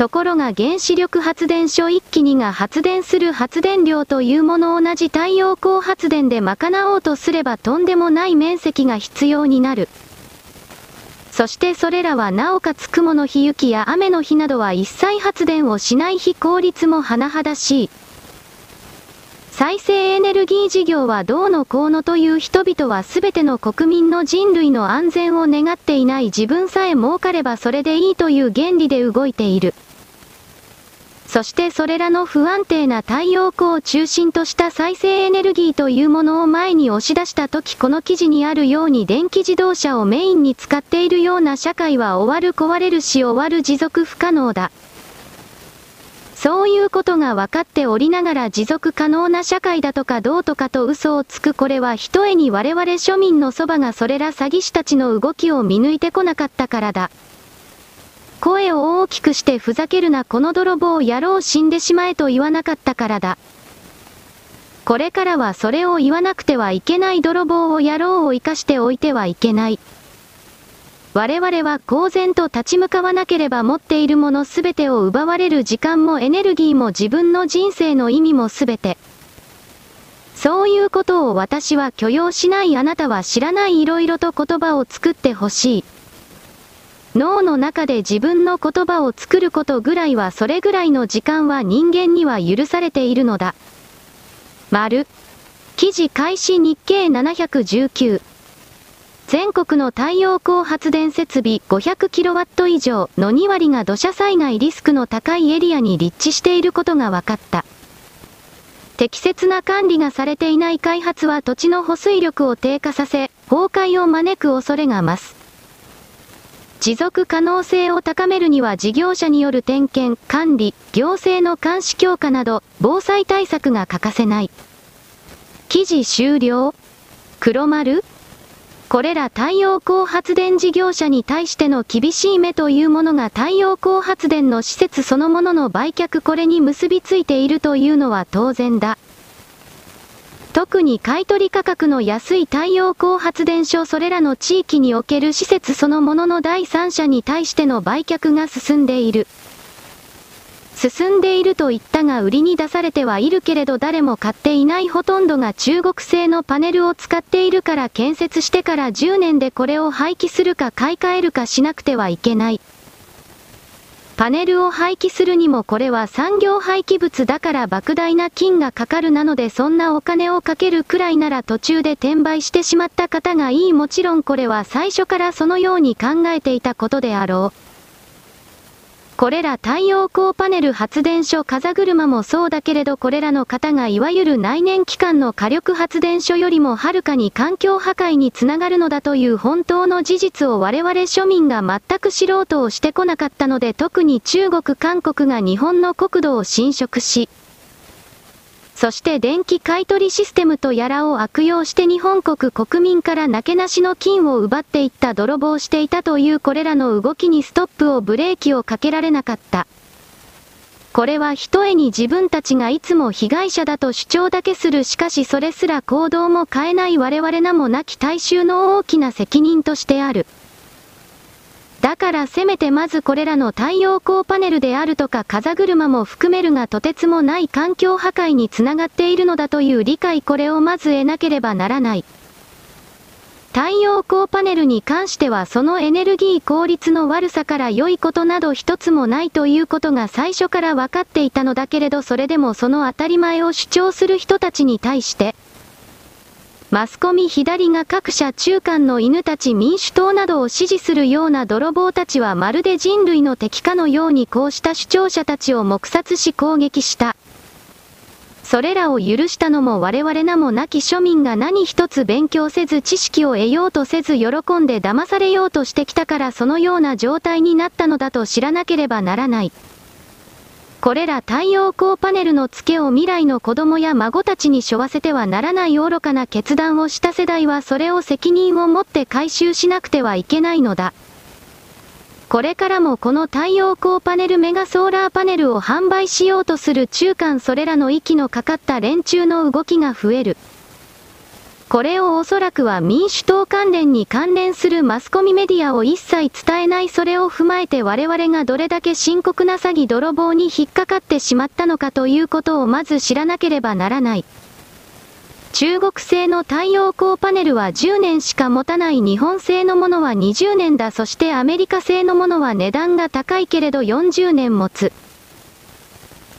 ところが原子力発電所1機2が発電する発電量というものを同じ太陽光発電で賄おうとすればとんでもない面積が必要になる。そしてそれらはなおかつ雲の日雪や雨の日などは一切発電をしない非効率も甚だしい。再生エネルギー事業はどうのこうのという人々はすべての国民の人類の安全を願っていない自分さえ儲かればそれでいいという原理で動いている。そしてそれらの不安定な太陽光を中心とした再生エネルギーというものを前に押し出した時この記事にあるように電気自動車をメインに使っているような社会は終わる壊れるし終わる持続不可能だ。そういうことが分かっておりながら持続可能な社会だとかどうとかと嘘をつくこれはひとえに我々庶民のそばがそれら詐欺師たちの動きを見抜いてこなかったからだ。声を大きくしてふざけるなこの泥棒野郎死んでしまえと言わなかったからだ。これからはそれを言わなくてはいけない泥棒を野郎を生かしておいてはいけない。我々は公然と立ち向かわなければ持っているものすべてを奪われる時間もエネルギーも自分の人生の意味もすべて。そういうことを私は許容しないあなたは知らない色々と言葉を作ってほしい。脳の中で自分の言葉を作ることぐらいはそれぐらいの時間は人間には許されているのだ。丸。記事開始日経719。全国の太陽光発電設備 500kW 以上の2割が土砂災害リスクの高いエリアに立地していることが分かった。適切な管理がされていない開発は土地の保水力を低下させ、崩壊を招く恐れが増す。持続可能性を高めるには事業者による点検、管理、行政の監視強化など、防災対策が欠かせない。記事終了黒丸これら太陽光発電事業者に対しての厳しい目というものが太陽光発電の施設そのものの売却これに結びついているというのは当然だ。特に買取価格の安い太陽光発電所それらの地域における施設そのものの第三者に対しての売却が進んでいる。進んでいると言ったが売りに出されてはいるけれど誰も買っていないほとんどが中国製のパネルを使っているから建設してから10年でこれを廃棄するか買い替えるかしなくてはいけない。パネルを廃棄するにもこれは産業廃棄物だから莫大な金がかかるなのでそんなお金をかけるくらいなら途中で転売してしまった方がいいもちろんこれは最初からそのように考えていたことであろう。これら太陽光パネル発電所風車もそうだけれどこれらの方がいわゆる内燃機関の火力発電所よりもはるかに環境破壊につながるのだという本当の事実を我々庶民が全く知ろうとをしてこなかったので特に中国韓国が日本の国土を侵食し、そして電気買取システムとやらを悪用して日本国国民からなけなしの金を奪っていった泥棒していたというこれらの動きにストップをブレーキをかけられなかった。これは一重に自分たちがいつも被害者だと主張だけするしかしそれすら行動も変えない我々名もなき大衆の大きな責任としてある。だからせめてまずこれらの太陽光パネルであるとか風車も含めるがとてつもない環境破壊につながっているのだという理解これをまず得なければならない。太陽光パネルに関してはそのエネルギー効率の悪さから良いことなど一つもないということが最初から分かっていたのだけれどそれでもその当たり前を主張する人たちに対して、マスコミ左が各社中間の犬たち民主党などを支持するような泥棒たちはまるで人類の敵かのようにこうした主張者たちを黙殺し攻撃した。それらを許したのも我々名もなき庶民が何一つ勉強せず知識を得ようとせず喜んで騙されようとしてきたからそのような状態になったのだと知らなければならない。これら太陽光パネルの付けを未来の子供や孫たちに背負わせてはならない愚かな決断をした世代はそれを責任を持って回収しなくてはいけないのだ。これからもこの太陽光パネルメガソーラーパネルを販売しようとする中間それらの息のかかった連中の動きが増える。これをおそらくは民主党関連に関連するマスコミメディアを一切伝えないそれを踏まえて我々がどれだけ深刻な詐欺泥棒に引っかかってしまったのかということをまず知らなければならない。中国製の太陽光パネルは10年しか持たない日本製のものは20年だそしてアメリカ製のものは値段が高いけれど40年持つ。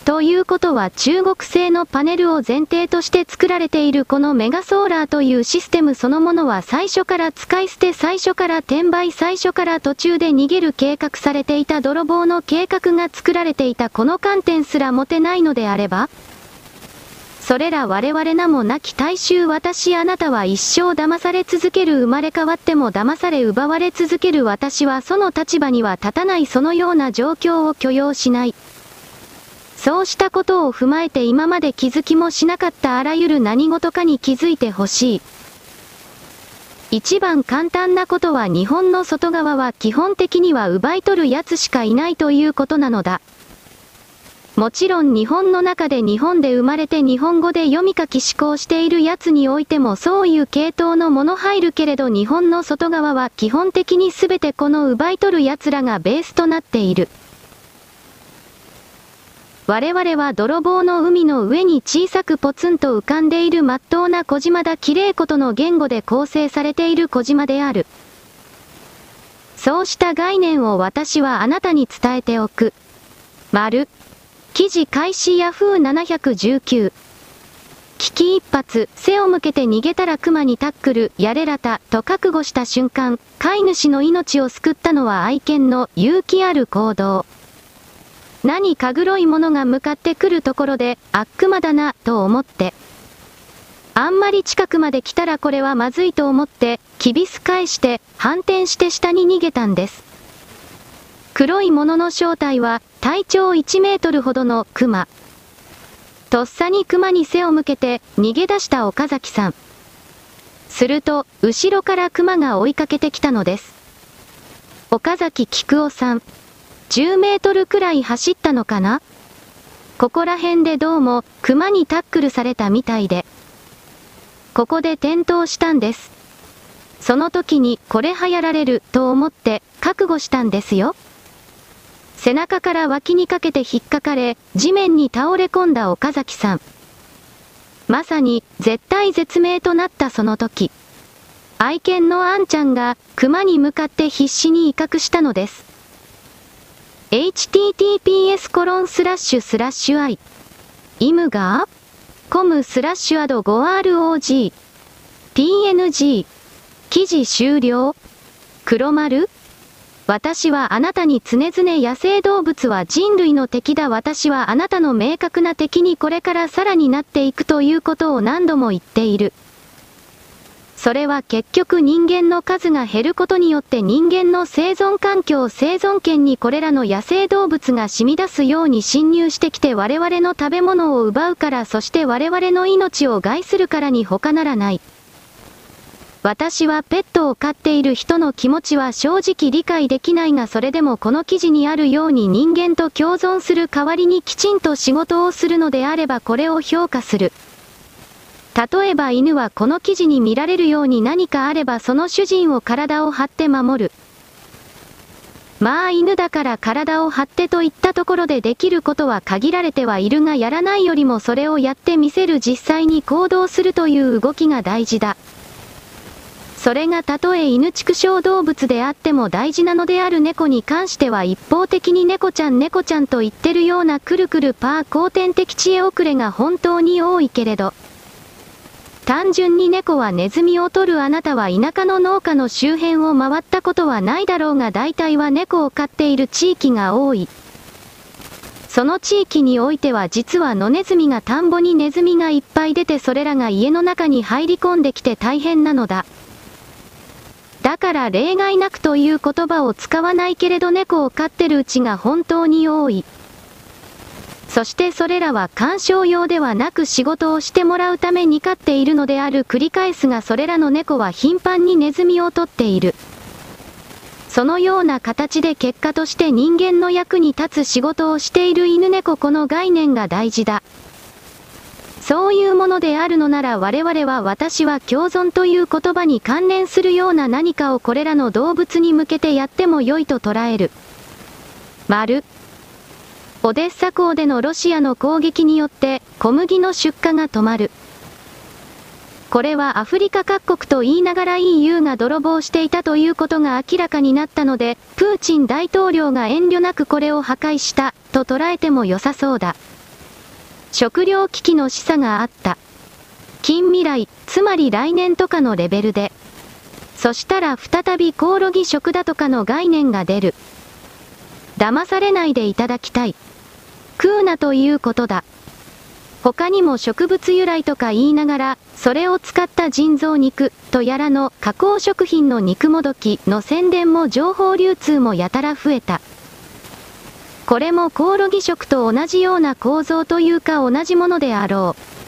ということは中国製のパネルを前提として作られているこのメガソーラーというシステムそのものは最初から使い捨て最初から転売最初から途中で逃げる計画されていた泥棒の計画が作られていたこの観点すら持てないのであればそれら我々名もなき大衆私あなたは一生騙され続ける生まれ変わっても騙され奪われ続ける私はその立場には立たないそのような状況を許容しない。そうしたことを踏まえて今まで気づきもしなかったあらゆる何事かに気づいてほしい。一番簡単なことは日本の外側は基本的には奪い取る奴しかいないということなのだ。もちろん日本の中で日本で生まれて日本語で読み書き思考している奴においてもそういう系統のもの入るけれど日本の外側は基本的に全てこの奪い取る奴らがベースとなっている。我々は泥棒の海の上に小さくポツンと浮かんでいる真っ当な小島だ綺麗ことの言語で構成されている小島である。そうした概念を私はあなたに伝えておく。丸。記事開始ヤフー719。危機一髪、背を向けて逃げたら熊にタックル、やれらた、と覚悟した瞬間、飼い主の命を救ったのは愛犬の勇気ある行動。何か黒いものが向かってくるところで、あっくまだな、と思って。あんまり近くまで来たらこれはまずいと思って、キビス返して、反転して下に逃げたんです。黒いものの正体は、体長1メートルほどのクマ。とっさにクマに背を向けて、逃げ出した岡崎さん。すると、後ろからクマが追いかけてきたのです。岡崎菊夫さん。10メートルくらい走ったのかな？ここら辺でどうも、熊にタックルされたみたいで。ここで転倒したんです。その時に、これ流行られる、と思って、覚悟したんですよ。背中から脇にかけて引っかかれ、地面に倒れ込んだ岡崎さん。まさに、絶対絶命となったその時。愛犬のあんちゃんが、熊に向かって必死に威嚇したのです。Https コロンスラッシュスラッシュ i イ。ムガーコムスラッシュアド 5ROG png 記事終了。黒丸。私はあなたに常々野生動物は人類の敵だ。私はあなたの明確な敵にこれからさらになっていくということを何度も言っている。それは結局人間の数が減ることによって人間の生存環境生存権にこれらの野生動物が染み出すように侵入してきて我々の食べ物を奪うからそして我々の命を害するからに他ならない。私はペットを飼っている人の気持ちは正直理解できないがそれでもこの記事にあるように人間と共存する代わりにきちんと仕事をするのであればこれを評価する。例えば犬はこの記事に見られるように何かあればその主人を体を張って守る。まあ犬だから体を張ってといったところでできることは限られてはいるがやらないよりもそれをやってみせる実際に行動するという動きが大事だ。それがたとえ犬畜生動物であっても大事なのである猫に関しては一方的に猫ちゃん猫ちゃんと言ってるようなくるくるパー後天的知恵遅れが本当に多いけれど。単純に猫はネズミを取るあなたは田舎の農家の周辺を回ったことはないだろうが大体は猫を飼っている地域が多い。その地域においては実は野ネズミが田んぼにネズミがいっぱい出てそれらが家の中に入り込んできて大変なのだ。だから例外なくという言葉を使わないけれど猫を飼ってるうちが本当に多い。そしてそれらは鑑賞用ではなく仕事をしてもらうために飼っているのである繰り返すがそれらの猫は頻繁にネズミを取っている。そのような形で結果として人間の役に立つ仕事をしている犬猫この概念が大事だ。そういうものであるのなら我々は私は共存という言葉に関連するような何かをこれらの動物に向けてやっても良いと捉える。丸。オデッサ港でのロシアの攻撃によって小麦の出荷が止まる。これはアフリカ各国と言いながら EU が泥棒していたということが明らかになったので、プーチン大統領が遠慮なくこれを破壊した、と捉えても良さそうだ。食糧危機の示唆があった。近未来、つまり来年とかのレベルで。そしたら再びコオロギ食だとかの概念が出る。騙されないでいただきたい。食うなということだ。他にも植物由来とか言いながら、それを使った腎臓肉とやらの加工食品の肉もどきの宣伝も情報流通もやたら増えた。これもコオロギ食と同じような構造というか同じものであろう。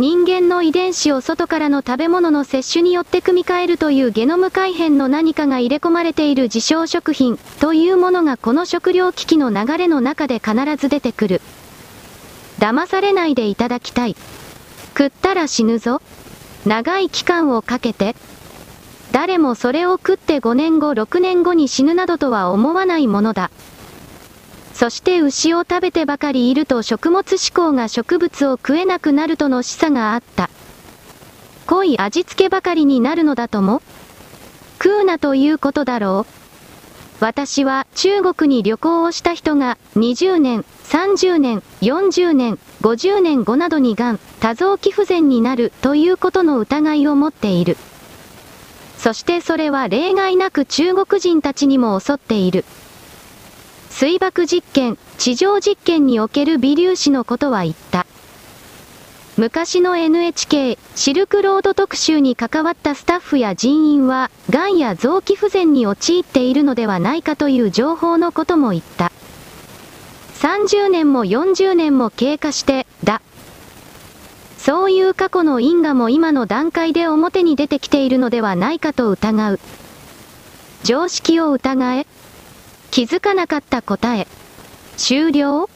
人間の遺伝子を外からの食べ物の摂取によって組み換えるというゲノム改変の何かが入れ込まれている自称食品というものがこの食糧危機の流れの中で必ず出てくる。騙されないでいただきたい。食ったら死ぬぞ。長い期間をかけて。誰もそれを食って5年後6年後に死ぬなどとは思わないものだ。そして牛を食べてばかりいると食物志向が植物を食えなくなるとの示唆があった。濃い味付けばかりになるのだとも食うなということだろう。私は中国に旅行をした人が20年、30年、40年、50年後などにがん、多臓器不全になるということの疑いを持っている。そしてそれは例外なく中国人たちにも襲っている。水爆実験、地上実験における微粒子のことは言った。昔の NHK シルクロード特集に関わったスタッフや人員は、癌や臓器不全に陥っているのではないかという情報のことも言った。30年も40年も経過して、だ。そういう過去の因果も今の段階で表に出てきているのではないかと疑う。常識を疑え気づかなかった答え。終了？